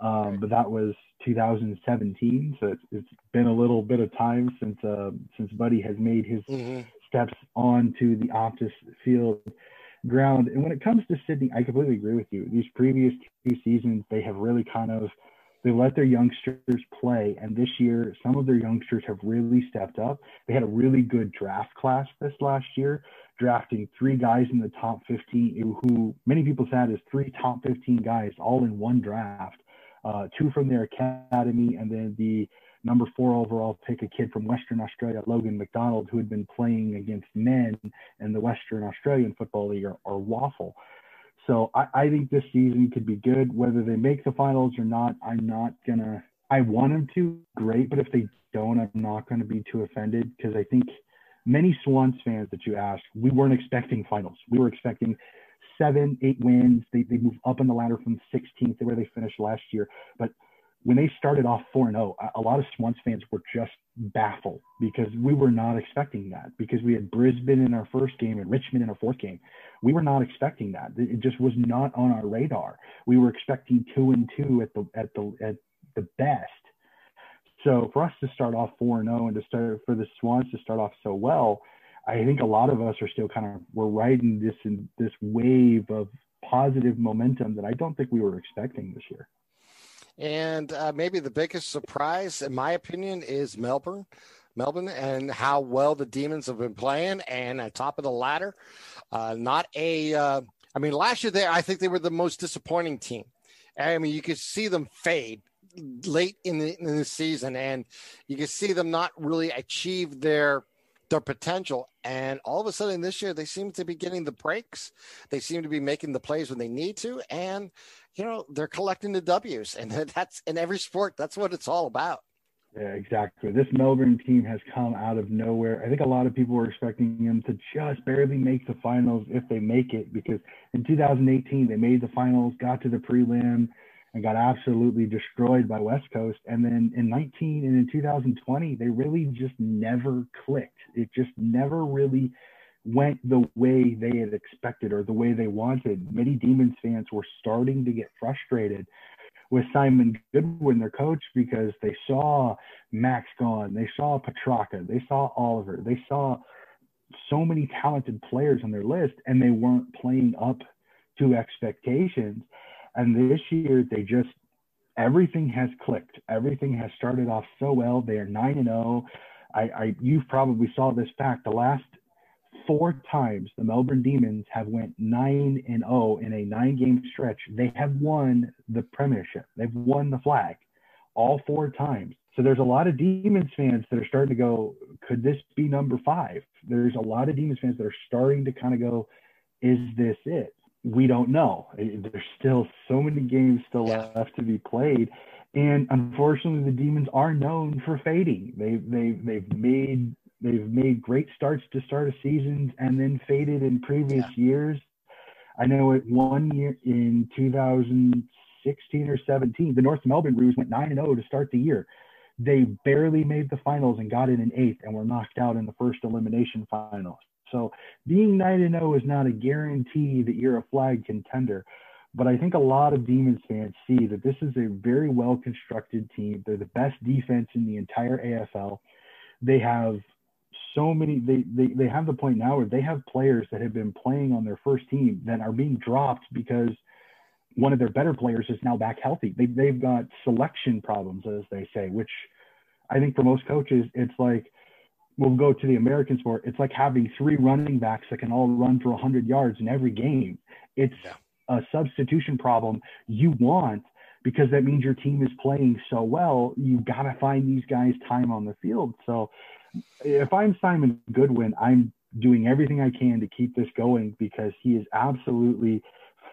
Um, but that was 2017, so it's, it's been a little bit of time since uh, since Buddy has made his mm-hmm. steps onto the Optus field ground. And when it comes to Sydney, I completely agree with you. These previous two seasons, they have really kind of they let their youngsters play, and this year some of their youngsters have really stepped up. They had a really good draft class this last year, drafting three guys in the top 15, who many people said is three top 15 guys all in one draft. Uh, two from their academy, and then the number four overall pick, a kid from Western Australia, Logan McDonald, who had been playing against men in the Western Australian Football League or, or WAFL. So I, I, think this season could be good. Whether they make the finals or not, I'm not gonna I want them to, great. But if they don't, I'm not to be too offended because I think many Swans fans that you ask, we weren't expecting finals. We were expecting seven, eight wins. They, they moved up in the ladder from 16th to where they finished last year. But when they started off 4 0, a lot of Swans fans were just baffled because we were not expecting that because we had Brisbane in our first game and Richmond in our fourth game. We were not expecting that. It just was not on our radar. We were expecting two and two at the at the at the best. So for us to start off 4 0 and to start for the Swans to start off so well, I think a lot of us are still kind of we're riding this this wave of positive momentum that I don't think we were expecting this year. And uh, maybe the biggest surprise, in my opinion, is Melbourne. Melbourne and how well the Demons have been playing and at top of the ladder. Uh, not a, uh, I mean, last year there, I think they were the most disappointing team. I mean, you could see them fade late in the, in the season, and you can see them not really achieve their their potential. And all of a sudden this year, they seem to be getting the breaks. They seem to be making the plays when they need to. And, you know, they're collecting the W's. And that's in every sport, that's what it's all about. Yeah, exactly. This Melbourne team has come out of nowhere. I think a lot of people were expecting them to just barely make the finals if they make it, because in 2018 they made the finals, got to the prelim, and got absolutely destroyed by West Coast. And then in 19 and in 2020, they really just never clicked. It just never really went the way they had expected or the way they wanted. Many Demons fans were starting to get frustrated with Simon Goodwin, their coach, because they saw Max Gawn, they saw Petracca, they saw Oliver, they saw so many talented players on their list, and they weren't playing up to expectations. And this year, they just everything has clicked. Everything has started off so well. They are nine and zero. Oh. I, I you probably saw this fact. The last four times the Melbourne Demons have went nine and zero oh in a nine game stretch. They have won the premiership. They've won the flag all four times. So there's a lot of Demons fans that are starting to go, could this be number five? There's a lot of Demons fans that are starting to kind of go, is this it? we don't know. There's still so many games still left to be played, and unfortunately, the Demons are known for fading. They they they've made they've made great starts to start a seasons and then faded in previous yeah. years. I know it one year in 2016 or 17, the North Melbourne Roos went 9 0 to start the year. They barely made the finals and got in an eighth and were knocked out in the first elimination finals. So being 9 0 is not a guarantee that you're a flag contender. But I think a lot of Demons fans see that this is a very well constructed team. They're the best defense in the entire AFL. They have so many, they, they, they have the point now where they have players that have been playing on their first team that are being dropped because one of their better players is now back healthy. They, they've got selection problems, as they say, which I think for most coaches, it's like, we'll go to the American sport. It's like having three running backs that can all run for 100 yards in every game. It's yeah. a substitution problem you want because that means your team is playing so well. You've got to find these guys time on the field. So if I'm Simon Goodwin, I'm doing everything I can to keep this going because he has absolutely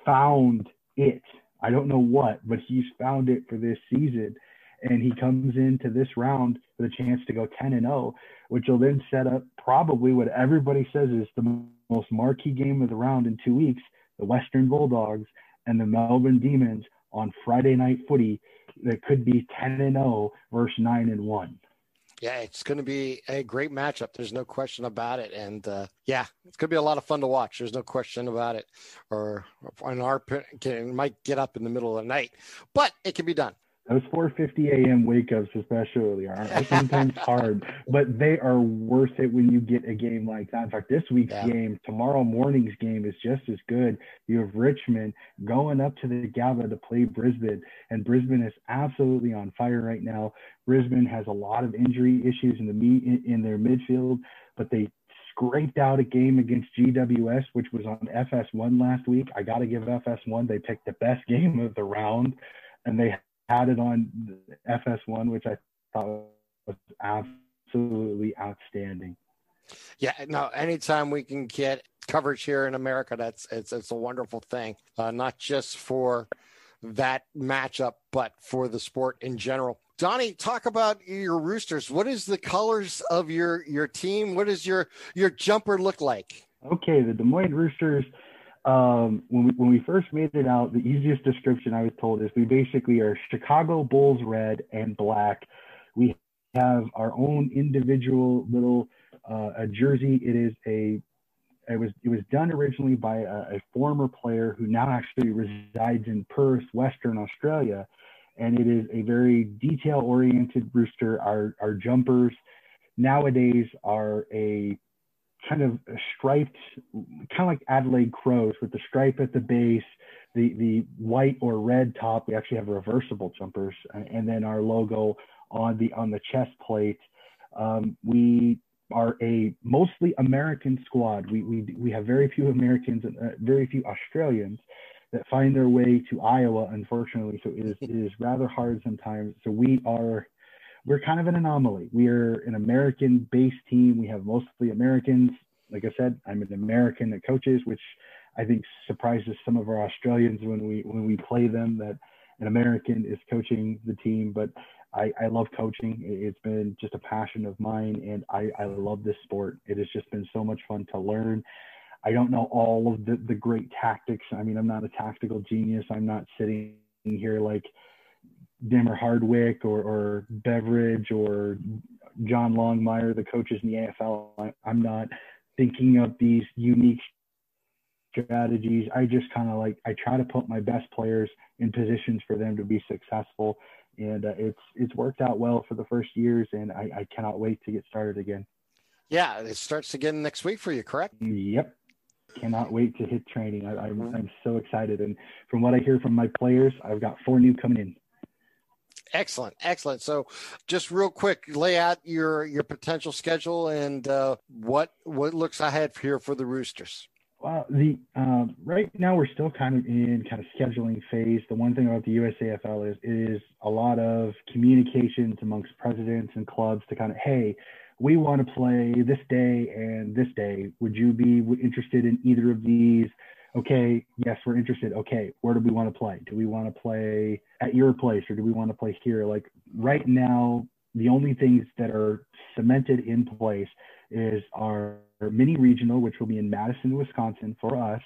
found it. I don't know what, but he's found it for this season and he comes into this round with a chance to go 10 and 0, which will then set up probably what everybody says is the most marquee game of the round in two weeks the Western Bulldogs and the Melbourne Demons on Friday night footy that could be 10 and 0 versus 9 and 1. Yeah, it's going to be a great matchup. There's no question about it. And uh, yeah, it's going to be a lot of fun to watch. There's no question about it. Or an our it might get up in the middle of the night, but it can be done. Those 4:50 a.m. wake ups, especially, are, are sometimes hard, but they are worth it when you get a game like that. In fact, this week's yeah. game, tomorrow morning's game, is just as good. You have Richmond going up to the Gabba to play Brisbane, and Brisbane is absolutely on fire right now. Brisbane has a lot of injury issues in the in, in their midfield, but they scraped out a game against GWS, which was on FS1 last week. I got to give FS1; they picked the best game of the round, and they had it on FS1, which I thought was absolutely outstanding. Yeah, no, anytime we can get coverage here in America, that's it's it's a wonderful thing. Uh, not just for that matchup, but for the sport in general. Donnie, talk about your Roosters. What is the colors of your your team? What does your your jumper look like? Okay, the Des Moines Roosters. Um, when we when we first made it out, the easiest description I was told is we basically are Chicago Bulls red and black. We have our own individual little uh, a jersey. It is a it was it was done originally by a, a former player who now actually resides in Perth, Western Australia, and it is a very detail oriented rooster. Our our jumpers nowadays are a kind of striped, kind of like Adelaide crows with the stripe at the base, the the white or red top. We actually have reversible jumpers, and then our logo on the on the chest plate. Um, we are a mostly American squad. We we we have very few Americans and uh, very few Australians that find their way to Iowa. Unfortunately, so it is it is rather hard sometimes. So we are we're kind of an anomaly. We are an American based team. We have mostly Americans. Like I said, I'm an American that coaches, which I think surprises some of our Australians when we when we play them that an American is coaching the team. But I, I love coaching. It's been just a passion of mine, and I, I love this sport. It has just been so much fun to learn. I don't know all of the, the great tactics. I mean, I'm not a tactical genius. I'm not sitting here like Dimma Hardwick or, or Beveridge or John Longmire, the coaches in the AFL. I, I'm not thinking of these unique strategies. I just kind of like I try to put my best players in positions for them to be successful and uh, it's it's worked out well for the first years, and I, I cannot wait to get started again. Yeah, it starts again next week for you, correct? Yep. Cannot wait to hit training. I, I'm mm-hmm. I'm so excited, and from what I hear from my players, I've got four new coming in. Excellent, excellent. So, just real quick, lay out your your potential schedule and uh, what what looks ahead here for the Roosters. Well, the um, right now we're still kind of in kind of scheduling phase. The one thing about the USAFL is is a lot of communications amongst presidents and clubs to kind of hey, we want to play this day and this day. Would you be interested in either of these? Okay, yes, we're interested. Okay, where do we want to play? Do we want to play at your place or do we want to play here? Like right now, the only things that are cemented in place is our mini regional, which will be in Madison, Wisconsin for us,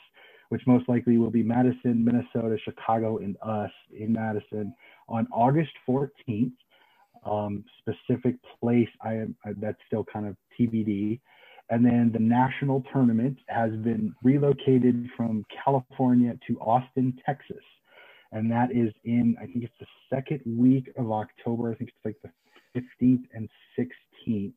which most likely will be Madison, Minnesota, Chicago, and us in Madison on August 14th. Um, specific place, I am that's still kind of TBD. And then the national tournament has been relocated from California to Austin, Texas. And that is in, I think it's the second week of October. I think it's like the 15th and 16th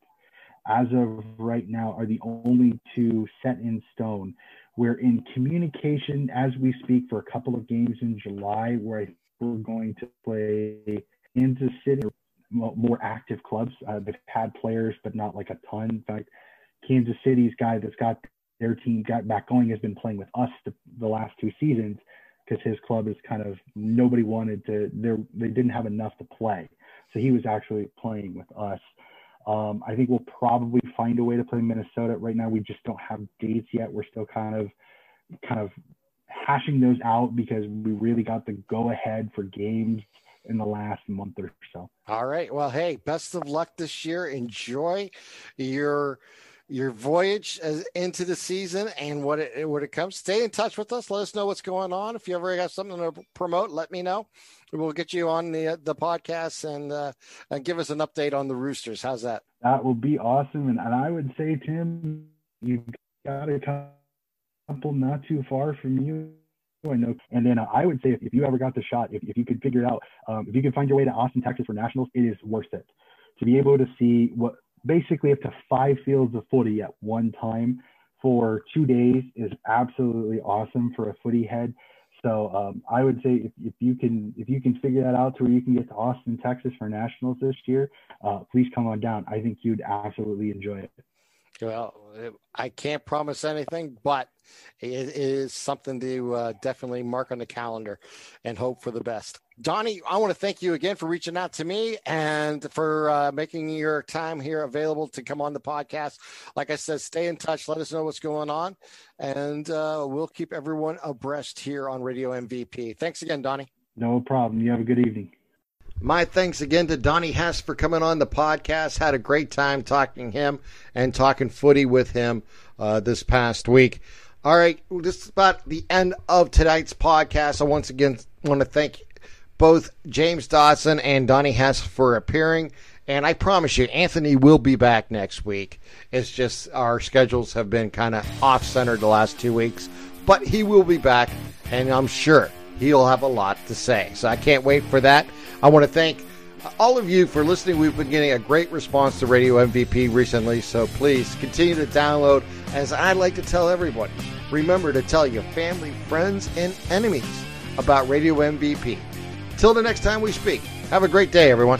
as of right now, are the only two set in stone. We're in communication as we speak for a couple of games in July where we're going to play Kansas City, more active clubs. Uh, they've had players, but not like a ton. In fact, Kansas City's guy that's got their team got back going has been playing with us the, the last two seasons because his club is kind of nobody wanted to. there They didn't have enough to play, so he was actually playing with us. Um, I think we'll probably find a way to play Minnesota. Right now, we just don't have dates yet. We're still kind of, kind of hashing those out because we really got the go ahead for games in the last month or so. All right. Well, hey, best of luck this year. Enjoy your your voyage into the season and what it what it comes. Stay in touch with us. Let us know what's going on. If you ever have something to promote, let me know. We'll get you on the the podcast and uh, and give us an update on the Roosters. How's that? That will be awesome. And, and I would say, Tim, you got a couple not too far from you. I know. And then uh, I would say if, if, you ever got the shot, if, if you could figure it out, um, if you could find your way to Austin, Texas for nationals, it is worth it. To be able to see what basically up to five fields of footy at one time for two days is absolutely awesome for a footy head. So um, I would say if, if you can if you can figure that out to where you can get to Austin, Texas for nationals this year, uh, please come on down. I think you'd absolutely enjoy it. Well, I can't promise anything, but it is something to uh, definitely mark on the calendar and hope for the best. Donnie, I want to thank you again for reaching out to me and for uh, making your time here available to come on the podcast. Like I said, stay in touch. Let us know what's going on, and uh, we'll keep everyone abreast here on Radio MVP. Thanks again, Donnie. No problem. You have a good evening. My thanks again to Donnie Hess for coming on the podcast. Had a great time talking him and talking footy with him uh, this past week. All right, this is about the end of tonight's podcast. I once again want to thank both James Dawson and Donnie Hess for appearing. And I promise you, Anthony will be back next week. It's just our schedules have been kind of off centered the last two weeks, but he will be back, and I'm sure he'll have a lot to say. So I can't wait for that. I want to thank all of you for listening. We've been getting a great response to Radio MVP recently, so please continue to download. As I like to tell everybody, remember to tell your family, friends, and enemies about Radio MVP. Till the next time we speak, have a great day, everyone.